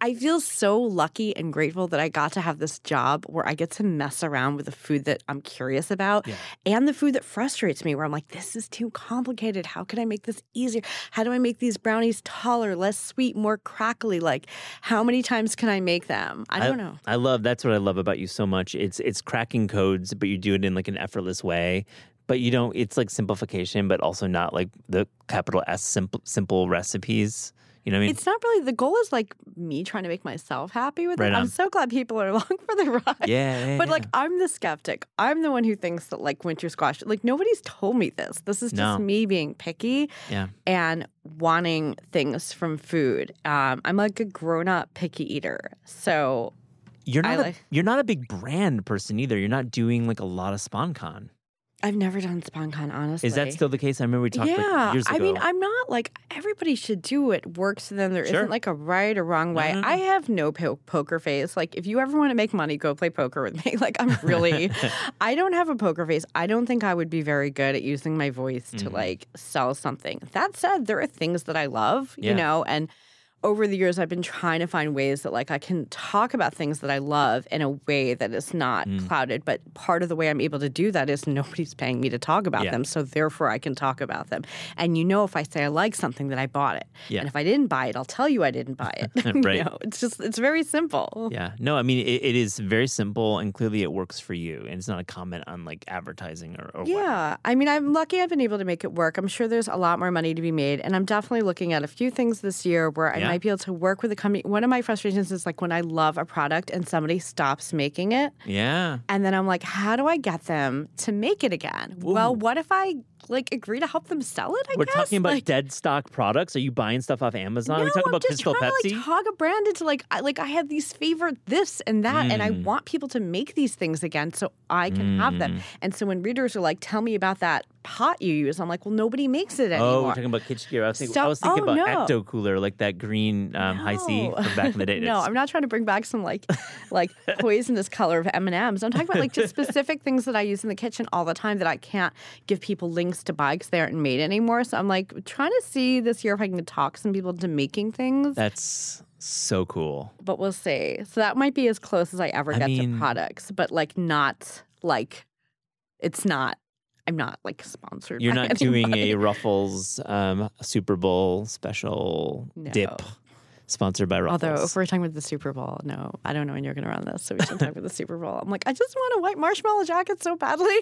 S1: I feel so lucky and grateful that I got to have this job where I get to mess around with the food that I'm curious about,
S2: Yeah.
S1: and the food that frustrates me, where I'm like, this is too complicated. How can I make this easier? How do I make these brownies taller, less sweet, more crackly? Like, how many times can I make them? I don't know.
S2: I love that's what I love about you so much. It's it's cracking codes, but you do it in like an effortless way. But you don't. It's like simplification, but also not like the capital S simple simple recipes. You know what I mean?
S1: It's not really the goal is like me trying to make myself happy with
S2: Right
S1: it.
S2: on.
S1: I'm so glad people are <laughs> along for the ride.
S2: yeah, yeah,
S1: But
S2: yeah.
S1: like I'm the skeptic. I'm the one who thinks that like winter squash like nobody's told me this. This is just
S2: No.
S1: me being picky
S2: yeah,
S1: and wanting things from food. Um, I'm like a grown up picky eater. So
S2: you're not a,
S1: like-
S2: you're not a big brand person either. You're not doing like a lot of SponCon.
S1: I've never done SponCon, honestly.
S2: Is that still the case? I remember we talked
S1: yeah,
S2: like years ago.
S1: I mean, I'm not like everybody should do it. Works for them. There
S2: Sure.
S1: not like a right or wrong way.
S2: no.
S1: I have no po- poker face. Like, if you ever want to make money, go play poker with me. <laughs> Like, I'm really, <laughs> I don't have a poker face. I don't think I would be very good at using my voice to
S2: Mhm.
S1: like sell something. That said, there are things that I love,
S2: Yeah.
S1: you know, and over the years I've been trying to find ways that like I can talk about things that I love in a way that is not
S2: Mm.
S1: clouded. But part of the way I'm able to do that is nobody's paying me to talk about
S2: Yeah.
S1: them. So therefore I can talk about them. And you know if I say I like something that I bought it.
S2: Yeah.
S1: And if I didn't buy it, I'll tell you I didn't buy it. <laughs> <laughs>
S2: right.
S1: You know, it's just it's very simple.
S2: Yeah. No, I mean, it, it is very simple and clearly it works for you. And it's not a comment on like advertising or, or.
S1: Yeah. I mean, I'm lucky I've been able to make it work. I'm sure there's a lot more money to be made. And I'm definitely looking at a few things this year where I
S2: Yeah.
S1: Might be able to work with a company. One of my frustrations is like when I love a product and somebody stops making it.
S2: Yeah.
S1: And then I'm like, how do I get them to make it again? Well, what if I like agree to help them sell it? I
S2: We're
S1: guess?
S2: talking about
S1: like,
S2: dead stock products. Are you buying stuff off Amazon?
S1: no,
S2: Are we talking
S1: I'm
S2: about
S1: just
S2: Crystal
S1: trying
S2: Pepsi?
S1: to like talk a brand into like I like I have these favorite this and that, and I
S2: Mm.
S1: want people to make these things again so I can have them.
S2: Mm.
S1: And so when readers are like, "Tell me about that pot you use," I'm like, "Well, nobody makes it anymore."
S2: Oh, we're talking about kitchen gear. I was thinking, I was thinking
S1: oh,
S2: about
S1: no.
S2: Ecto Cooler, like that green um,
S1: Hi-C
S2: from back in the day. <laughs>
S1: no,
S2: It's-
S1: I'm not trying to bring back some like <laughs> like poisonous color of M and M's. I'm talking about like just <laughs> specific things that I use in the kitchen all the time that I can't give people links to buy because they aren't made anymore. So I'm like trying to see this year if I can talk some people into making things,
S2: That's so cool.
S1: but we'll see. So that might be as close as I ever
S2: I
S1: get
S2: mean-
S1: to products, but like not like it's not. I'm not like sponsored.
S2: You're not <laughs> doing a Ruffles um, Super Bowl special dip
S1: No.
S2: Sponsored by Ruffles.
S1: Although if we're talking about the Super Bowl, no, I don't know when you're going to run this, so we should talk about the Super Bowl. I'm like, I just want a white marshmallow jacket so badly.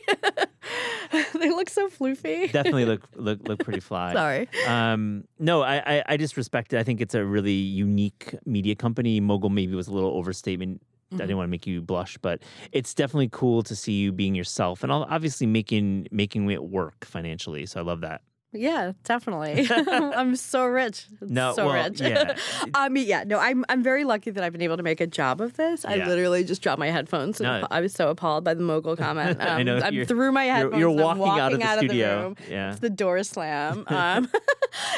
S1: <laughs> they look so floofy.
S2: definitely look <laughs> look look pretty fly.
S1: Sorry.
S2: Um, no, I, I I just respect it. I think it's a really unique media company. Mogul maybe was a little overstatement. I
S1: Mm-hmm.
S2: didn't want to make you blush, but it's definitely cool to see you being yourself and obviously making making it work financially. So I love that.
S1: Yeah, definitely. <laughs> <laughs> I'm so rich.
S2: No,
S1: so
S2: well,
S1: rich.
S2: yeah.
S1: I <laughs> mean, yeah, no, I'm I'm very lucky that I've been able to make a job of this. I
S2: Yeah.
S1: literally just dropped my headphones.
S2: No.
S1: I was so appalled by the mogul comment. Um,
S2: I know,
S1: I
S2: you're-
S1: through my
S2: You're,
S1: headphones.
S2: you're
S1: and I'm
S2: walking, out of the studio.
S1: room.
S2: yeah.
S1: It's the door slam. Um,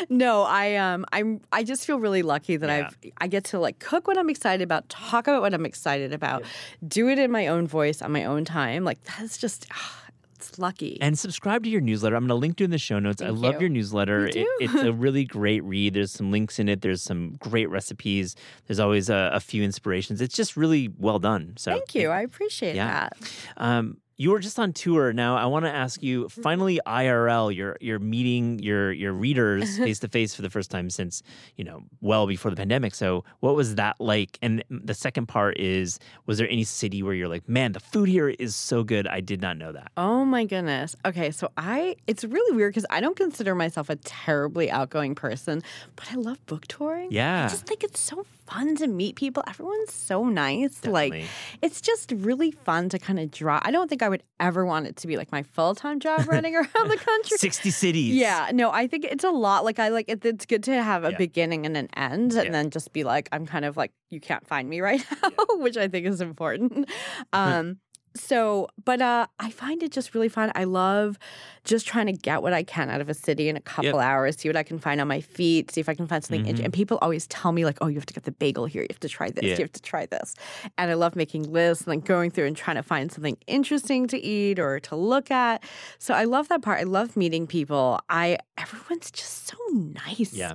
S1: no, I um, I'm I just feel really lucky that
S2: Yeah.
S1: I've I get to like cook what I'm excited about, talk about what I'm excited about, do it in my own voice on my own time. Like that's just ah, it's lucky.
S2: And subscribe to your newsletter. I'm going to link to it in the show notes. I
S1: Thank
S2: love
S1: you.
S2: your newsletter.
S1: Me
S2: It, it's a <laughs> really great read. There's some links in it. There's some great recipes. There's always a, a few inspirations. It's just really well done. So
S1: Thank you. I appreciate
S2: Yeah.
S1: that.
S2: Um, you were just on tour. Now I want to ask you.
S1: Mm-hmm.
S2: Finally, IRL. You're you're meeting your your readers face to face for the first time since you know well before the pandemic. So what was that like? And the second part is, was there any city where you're like, man, the food here is so good. I did not know that.
S1: Oh my goodness. Okay, so I it's really weird because I don't consider myself a terribly outgoing person, but I love book touring.
S2: Yeah.
S1: I just think it's so fun to meet people. Everyone's so nice.
S2: Definitely.
S1: Like it's just really fun to kind of draw. I don't think I would ever want it to be like my full time job <laughs> running around the country.
S2: 60 cities.
S1: Yeah, no, I think it's a lot. Like I like it, it's good to have a
S2: Yeah.
S1: beginning and an end, and
S2: Yeah.
S1: then just be like, I'm kind of like you can't find me right <laughs> now, which I think is important. <laughs> Um, so, but uh, I find it just really fun. I love just trying to get what I can out of a city in a couple hours, see what I can find on my feet, see if I can find something.
S2: Mhm.
S1: and people always tell me like, "Oh, you have to get the bagel here. You have to try this.
S2: Yeah.
S1: You have to try this." And I love making lists and like going through and trying to find something interesting to eat or to look at. So I love that part. I love meeting people. I everyone's just so nice.
S2: Yeah.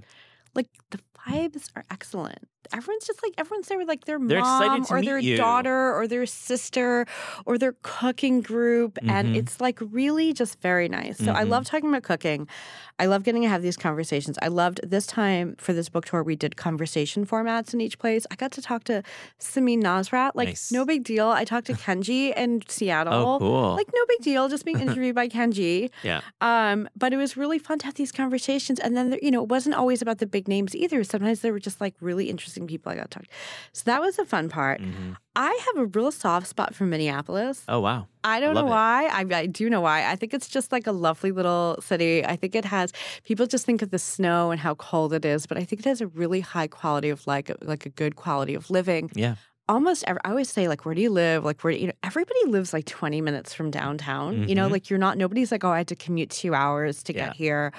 S1: Like the vibes are excellent. Everyone's just like everyone's there with like their
S2: They're
S1: mom or their
S2: you.
S1: daughter or their sister or their cooking group.
S2: Mhm.
S1: And it's like really just very nice. So I
S2: Mhm.
S1: love talking about cooking. I love getting to have these conversations. I loved this time for this book tour, we did conversation formats in each place. I got to talk to Samin Nosrat. Like,
S2: Nice.
S1: no big deal. I talked to <laughs> Kenji in Seattle.
S2: Oh, cool.
S1: Like, no big deal, just being <laughs> interviewed by Kenji.
S2: yeah.
S1: Um, but it was really fun to have these conversations. And then, there- you know, it wasn't always about the big names either. Sometimes they were just like really interesting people I got to talk to. So that was a fun part.
S2: Mhm.
S1: I have a real soft spot for Minneapolis.
S2: Oh, wow.
S1: I don't know
S2: it.
S1: why. I, I do know why. I think it's just like a lovely little city. I think it has people just think of the snow and how cold it is, but I think it has a really high quality of like like a good quality of living.
S2: Yeah.
S1: Almost, every, I always say like, where do you live? Like, where do you know? Everybody lives like twenty minutes from downtown. You know,
S2: Mhm.
S1: like you're not. Nobody's like, oh, I had to commute two hours to
S2: Yeah.
S1: get here.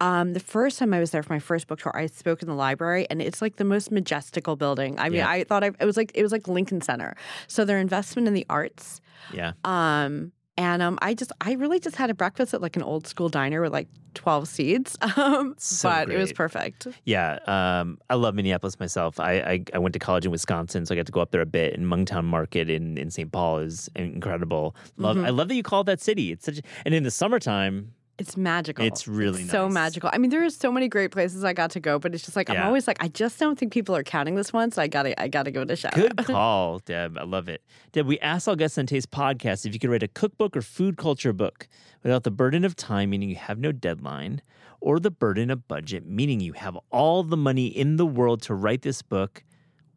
S1: Um, the first time I was there for my first book tour, I spoke in the library, and it's like the most majestical building. I mean,
S2: Yeah.
S1: I thought I, it was like it was like Lincoln Center. So their investment in the arts.
S2: Yeah.
S1: Um, and um, I just, I really just had a breakfast at like an old school diner with like 12 seats. <laughs> Um,
S2: So
S1: but it was perfect.
S2: Yeah, um, I love Minneapolis myself. I, I I went to college in Wisconsin, so I got to go up there a bit. And Hmongtown Market in, in St. Paul is incredible. Love
S1: Mhm.
S2: I love that you call it that city. It's such, and in the summertime,
S1: It's magical.
S2: It's really
S1: so
S2: nice.
S1: magical. I mean, there are so many great places I got to go, but it's just like I'm always like, I just don't think people are counting this one, so I gotta, I gotta give it a shout
S2: good <laughs> call, Deb. I love it. Deb, we asked all guests on Taste Podcast if you could write a cookbook or food culture book without the burden of time, meaning you have no deadline, or the burden of budget, meaning you have all the money in the world to write this book.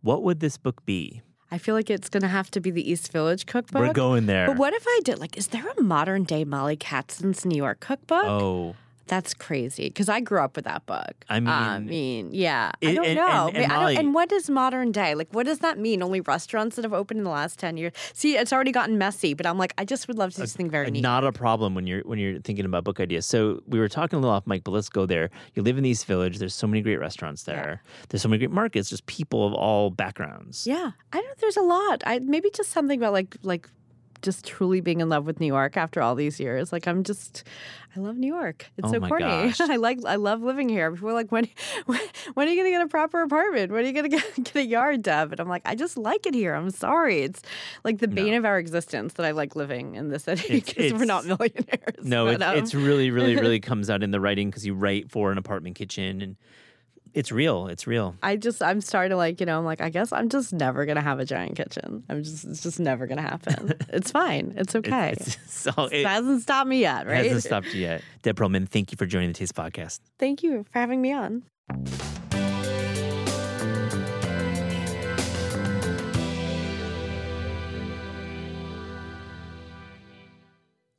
S2: What would this book be?
S1: I feel like it's gonna have to be the East Village cookbook.
S2: We're going there.
S1: But what if I did like, is there a modern day Molly Katzen's New York cookbook?
S2: Oh,
S1: That's crazy because I grew up with that book.
S2: I
S1: I
S2: mean-
S1: mean, yeah, I don't
S2: and-
S1: know.
S2: and-
S1: I mean,
S2: and
S1: I don't- and what is modern day? Like, what does that mean? Only restaurants that have opened in the last ten years? See, it's already gotten messy, but I'm like, I just would love to do something very neat.
S2: Not a problem when you're when you're thinking about book ideas. So we were talking a little off mic, but let's go there. You live in the East Village. There's so many great restaurants there. There's so many great markets. Just people of all backgrounds.
S1: yeah, I don't. There's a lot. I maybe just something about like like just truly being in love with New York after all these years. Like I'm just, I love New York. It's
S2: Oh
S1: so corny. <laughs>
S2: gosh.
S1: I like, I love living here. People are like, when, when, when are you gonna get a proper apartment? When are you gonna get, <laughs> get a yard, Deb? And I'm like, I just like it here. I'm sorry. It's like the bane
S2: No.
S1: of our existence that I like living in the city because we're not millionaires.
S2: No, <laughs>
S1: But,
S2: it's,
S1: um,
S2: it's really, really, really comes out in the writing because you write for an apartment kitchen, and it's real. It's real.
S1: I just I'm starting to like you know I'm like I guess I'm just never gonna have a giant kitchen. I'm just it's just never gonna happen. <laughs> it's fine. It's okay.
S2: It's, it's, <laughs> so
S1: it
S2: it
S1: hasn't stopped me yet, right?
S2: hasn't stopped you yet. Deb Perelman, thank you for joining the Taste Podcast.
S1: Thank you for having me on.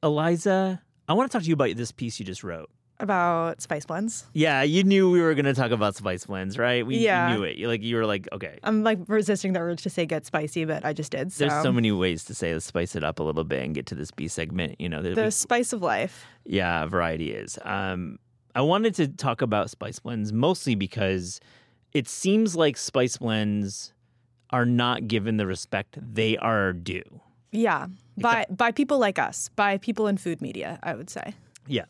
S2: Eliza, I want to talk to you about this piece you just wrote.
S3: About spice blends.
S2: Yeah, you knew we were going to talk about spice blends, right? We
S3: Yeah.
S2: knew it. You like you were like, okay.
S3: I'm like resisting the urge to say get spicy, but I just did. So.
S2: There's so many ways to say let's spice it up a little bit and get to this B segment. You know,
S3: the
S2: we-
S3: spice of life.
S2: yeah, variety is. Um, I wanted to talk about spice blends mostly because it seems like spice blends are not given the respect they are due.
S3: Yeah, by by people like us, by people in food media, I would say.
S2: Yeah.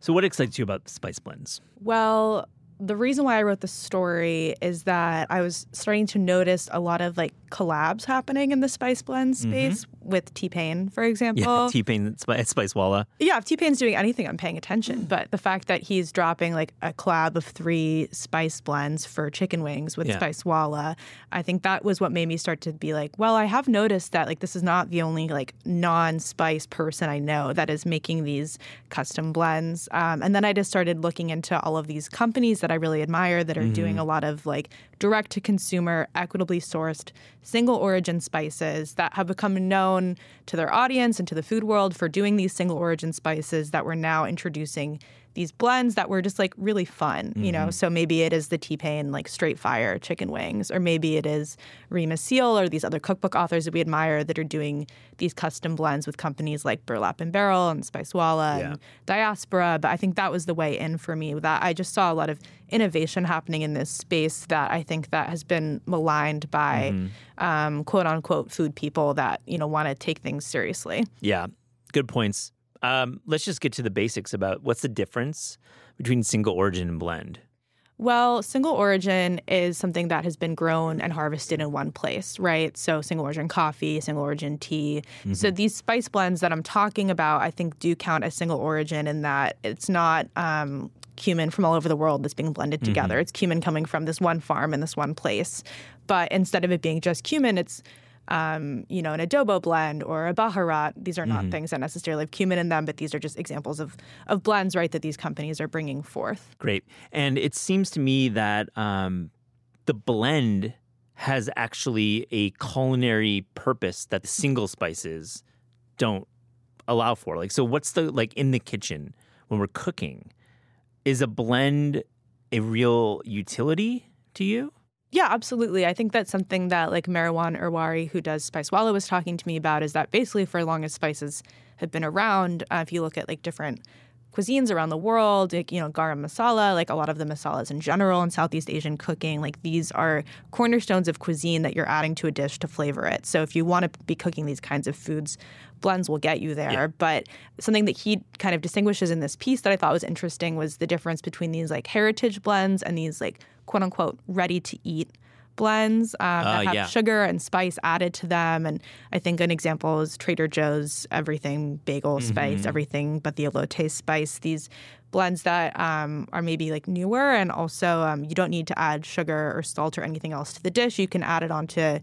S2: So, what excites you about spice blends?
S3: Well, the reason why I wrote the story is that I was starting to notice a lot of like collabs happening in the spice blend space with T Pain, for example.
S2: Yeah, T Pain at Spicewalla.
S3: Yeah, if T Pain's doing anything, I'm paying attention. But the fact that he's dropping like a collab of three spice blends for chicken wings with
S2: Yeah.
S3: Spicewalla, I think that was what made me start to be like, well, I have noticed that like this is not the only like non-spice person I know that is making these custom blends. Um, and then I just started looking into all of these companies that I really admire that are doing mm-hmm. a lot of like direct to consumer, equitably sourced, single origin spices that have become known to their audience and to the food world for doing these single origin spices that we're now introducing these blends that were just like really fun, you know. So maybe it is the T Pain like straight fire chicken wings, or maybe it is Reem Assil or these other cookbook authors that we admire that are doing these custom blends with companies like Burlap and Barrel and Spicewalla
S2: Yeah.
S3: and Diaspora. But I think that was the way in for me. That I just saw a lot of innovation happening in this space that I think that has been maligned by um, quote unquote food people that you know want to take things seriously.
S2: Yeah, good points. Um, let's just get to the basics about what's the difference between single origin and blend.
S3: Well, single origin is something that has been grown and harvested in one place, right? So, single origin coffee, single origin tea. So, these spice blends that I'm talking about, I think, do count as single origin in that it's not um, cumin from all over the world that's being blended together. It's cumin coming from this one farm in this one place. But instead of it being just cumin, it's um, you know, an adobo blend or a baharat. These are not things that necessarily have cumin in them, but these are just examples of of blends, right? That these companies are bringing forth.
S2: Great. And it seems to me that um, the blend has actually a culinary purpose that the single spices don't allow for. Like, so what's the, like in the kitchen when we're cooking, is a blend a real utility to you?
S3: Yeah, absolutely. I think that's something that like Meherwan Irani, who does Spicewalla, was talking to me about. Is that basically for as long as spices have been around, uh, if you look at like different cuisines around the world, like, you know, garam masala, like a lot of the masalas in general in Southeast Asian cooking, like these are cornerstones of cuisine that you're adding to a dish to flavor it. So if you want to be cooking these kinds of foods, blends will get you there.
S2: Yeah.
S3: But something that he kind of distinguishes in this piece that I thought was interesting was the difference between these like heritage blends and these like quote unquote ready to eat blends um, that
S2: Uh,
S3: have
S2: yeah.
S3: sugar and spice added to them. And I think an example is Trader Joe's everything bagel spice, everything but the elote spice. These blends that um, are maybe like newer and also um, you don't need to add sugar or salt or anything else to the dish. You can add it onto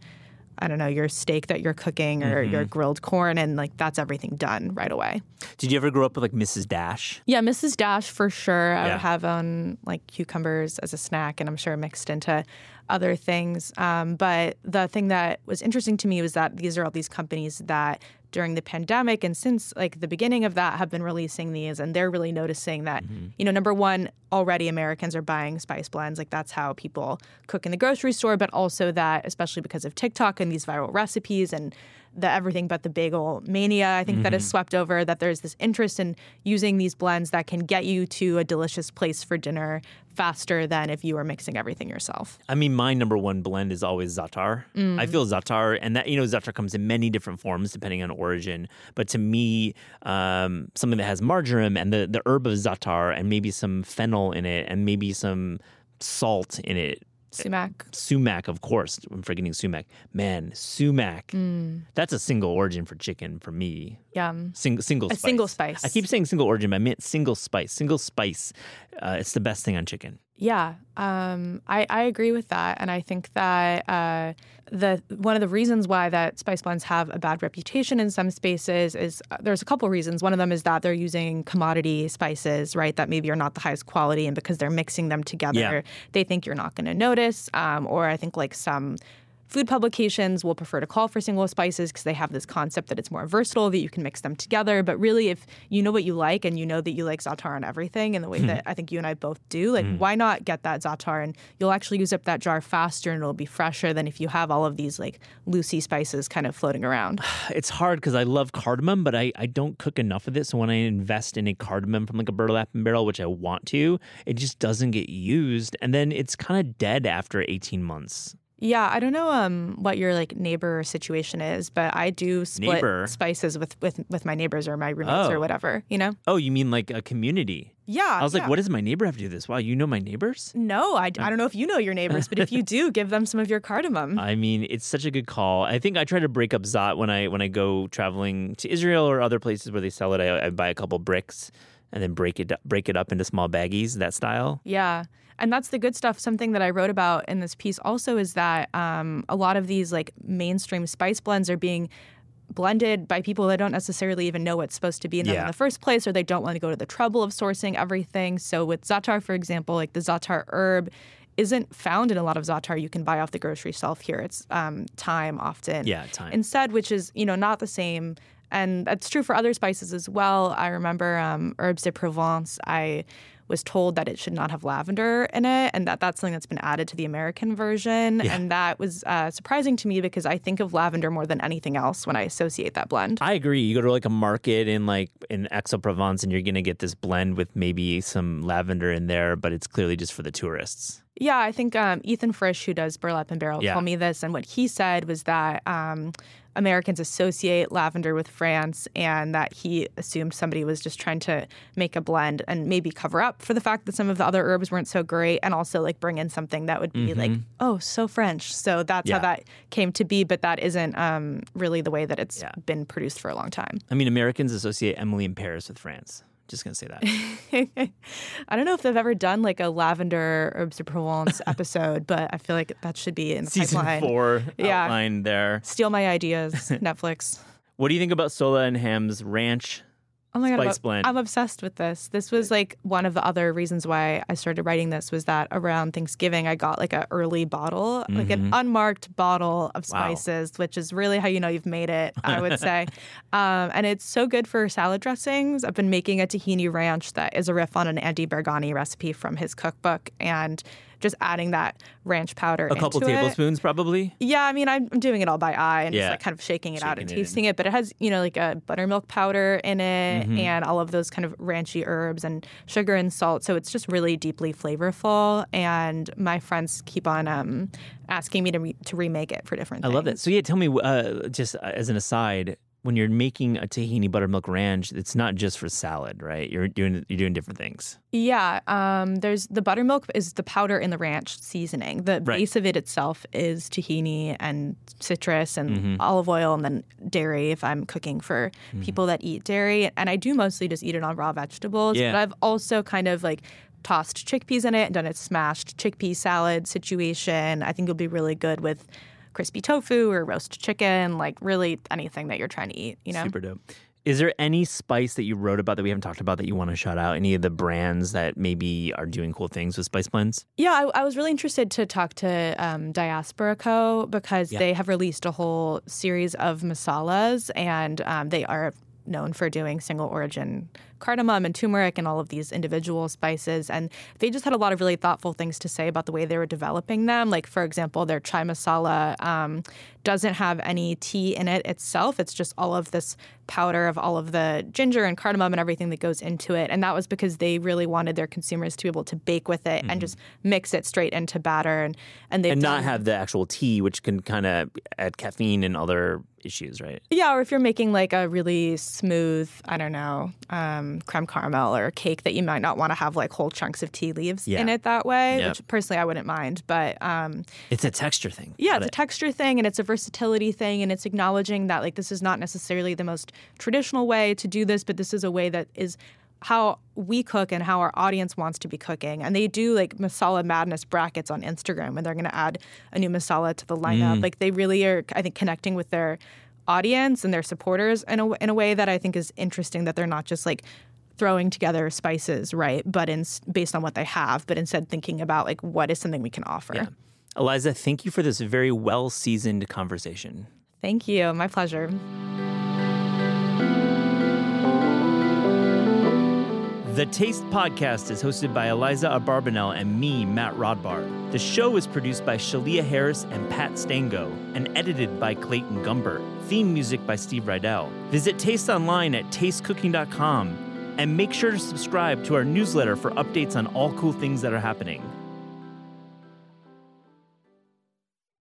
S3: I don't know, your steak that you're cooking or your grilled corn, and like that's everything done right away.
S2: Did you ever grow up with like Mrs. Dash?
S3: Yeah, Mrs. Dash for sure. I
S2: Yeah.
S3: would have on like cucumbers as a snack, and I'm sure mixed into other things. Um, but the thing that was interesting to me was that these are all these companies that during the pandemic and since like the beginning of that have been releasing these, and they're really noticing that you know number one, already Americans are buying spice blends. Like that's how people cook in the grocery store, but also that especially because of TikTok and these viral recipes and the everything but the bagel mania, I think that has swept over, that there's this interest in using these blends that can get you to a delicious place for dinner faster than if you were mixing everything yourself.
S2: I mean, my number one blend is always Zatar. I feel Zatar, and that you know, Zatar comes in many different forms depending on origin. But to me, um, something that has marjoram and the the herb of Zatar, and maybe some fennel in it, and maybe some salt in it.
S3: Sumac.
S2: Sumac, of course. I'm forgetting sumac. Man, sumac. That's a single origin for chicken for me.
S3: Yum.
S2: Sing, single
S3: A
S2: spice.
S3: single spice.
S2: I keep saying single origin, but I meant single spice. Single spice. Uh, it's the best thing on chicken.
S3: Yeah, um, I, I agree with that, and I think that uh, the one of the reasons why that spice blends have a bad reputation in some spaces is uh, there's a couple reasons. One of them is that they're using commodity spices, right? That maybe are not the highest quality, and because they're mixing them together,
S2: Yeah.
S3: they think you're not going to notice. Um, or I think like some food publications will prefer to call for single spices because they have this concept that it's more versatile that you can mix them together but really if you know what you like and you know that you like za'atar on everything in the way hmm. that i think you and i both do like hmm. why not get that za'atar and you'll actually use up that jar faster and it'll be fresher than if you have all of these like loosey spices kind of floating around <sighs>
S2: it's hard because I love cardamom, but I, I don't cook enough of it. So when I invest in a cardamom from like a burlap and barrel, which I want to, it just doesn't get used. And then it's kind of dead after 18 months.
S3: Yeah, I don't know um, what your like neighbor situation is, but I do split
S2: Neighbor?
S3: spices with, with with my neighbors or my roommates
S2: Oh.
S3: or whatever. You know?
S2: Oh, you mean like a community?
S3: Yeah.
S2: I was like, what does my neighbor have to do this? Wow, you know my neighbors?
S3: No, I, I don't know if you know your neighbors, but if you <laughs> do, give them some of your cardamom.
S2: I mean, it's such a good call. I think I try to break up zot when I when I go traveling to Israel or other places where they sell it. I, I buy a couple bricks and then break it break it up into small baggies. That style.
S3: Yeah. And that's the good stuff. Something that I wrote about in this piece also is that um, a lot of these like mainstream spice blends are being blended by people that don't necessarily even know what's supposed to be in them
S2: Yeah.
S3: in the first place, or they don't want to go to the trouble of sourcing everything. So with za'atar, for example, like the za'atar herb isn't found in a lot of za'atar you can buy off the grocery shelf here. It's um, thyme often
S2: Yeah, time.
S3: instead, which is you know not the same. And that's true for other spices as well. I remember um, herbs de Provence. I was told that it should not have lavender in it, and that that's something that's been added to the American version.
S2: Yeah.
S3: And that was uh, surprising to me because I think of lavender more than anything else when I associate that blend.
S2: I agree. You go to like a market in like in Aix-en-Provence and you're gonna get this blend with maybe some lavender in there, but it's clearly just for the tourists.
S3: Yeah, I think um, Ethan Frisch, who does Burlap and Barrel,
S2: Yeah.
S3: told me this, and what he said was that um, Americans associate lavender with France, and that he assumed somebody was just trying to make a blend and maybe cover up for the fact that some of the other herbs weren't so great, and also like bring in something that would be like, oh, so French. So that's
S2: Yeah.
S3: how that came to be, but that isn't um, really the way that it's
S2: Yeah.
S3: been produced for a long time.
S2: I mean, Americans associate Emily in Paris with France. Just gonna say that. <laughs>
S3: I don't know if they've ever done like a lavender herbs de Provence <laughs> episode, but I feel like that should be in the
S2: Season
S3: pipeline.
S2: four
S3: Yeah.
S2: outline there.
S3: Steal my ideas, <laughs> Netflix.
S2: What do you think about Sohla and Ham's ranch?
S3: Oh my god,
S2: blend.
S3: I'm obsessed with this. This was like one of the other reasons why I started writing this was that around Thanksgiving I got like an early bottle, like an unmarked bottle of
S2: Mm-hmm. Wow.
S3: spices, which is really how you know you've made it, I would say. <laughs> um, and it's so good for salad dressings. I've been making a tahini ranch that is a riff on an Andy Baraghani recipe from his cookbook, and just adding that ranch powder.
S2: A couple
S3: it.
S2: tablespoons, probably.
S3: Yeah, I mean, I'm doing it all by eye and
S2: Yeah.
S3: just like kind of shaking it out and
S2: Shaking it in.
S3: tasting it. But it has, you know, like a buttermilk powder in it
S2: Mm-hmm.
S3: and all of those kind of ranchy herbs and sugar and salt. So it's just really deeply flavorful. And my friends keep on um, asking me to re- to remake it for different
S2: I
S3: things.
S2: love it. So yeah, tell me, uh, just as an aside, when you're making a tahini buttermilk ranch, it's not just for salad, right? You're doing you're doing different things.
S3: Yeah, um, there's the buttermilk is the powder in the ranch seasoning. The
S2: Right.
S3: base of it itself is tahini and citrus and
S2: Mm-hmm.
S3: olive oil and then dairy if I'm cooking for
S2: Mm-hmm.
S3: people that eat dairy. And I do mostly just eat it on raw vegetables.
S2: Yeah.
S3: But I've also kind of like tossed chickpeas in it and done a smashed chickpea salad situation. I think it'll be really good with crispy tofu or roast chicken, like really anything that you're trying to eat, you know?
S2: Super dope. Is there any spice that you wrote about that we haven't talked about that you want to shout out? Any of the brands that maybe are doing cool things with spice blends?
S3: Yeah, I, I was really interested to talk to um, Diaspora Co. because
S2: Yeah.
S3: they have released a whole series of masalas, and um, they are known for doing single origin cardamom and turmeric and all of these individual spices. And they just had a lot of really thoughtful things to say about the way they were developing them. Like, for example, their chai masala um, doesn't have any tea in it itself. It's just all of this powder of all of the ginger and cardamom and everything that goes into it. And that was because they really wanted their consumers to be able to bake with it and just mix it straight into batter. And, and they
S2: And not have the actual tea, which can kind of add caffeine and other issues, right?
S3: Yeah, or if you're making like a really smooth, I don't know, um, creme caramel or a cake that you might not want to have like whole chunks of tea leaves
S2: Yeah.
S3: in it that way,
S2: Yep.
S3: which personally I wouldn't mind. But um,
S2: It's a texture thing.
S3: yeah, it's a texture thing and it's a versatility thing and it's acknowledging that like this is not necessarily the most traditional way to do this, but this is a way that is how we cook and how our audience wants to be cooking. And they do like masala madness brackets on Instagram and they're going to add a new masala to the lineup. Like they really are I think connecting with their audience and their supporters in a in a way that I think is interesting that they're not just like throwing together spices, right? But in based on what they have, but instead thinking about like what is something we can offer.
S2: Yeah. Eliza, thank you for this very well seasoned conversation.
S3: Thank you. My pleasure.
S2: The Taste Podcast is hosted by Eliza Abarbanel and me, Matt Rodbard. The show is produced by Shalia Harris and Pat Stango and edited by Clayton Gumbert. Theme music by Steve Rydell. Visit Taste online at tastecooking.com and make sure to subscribe to our newsletter for updates on all cool things that are happening.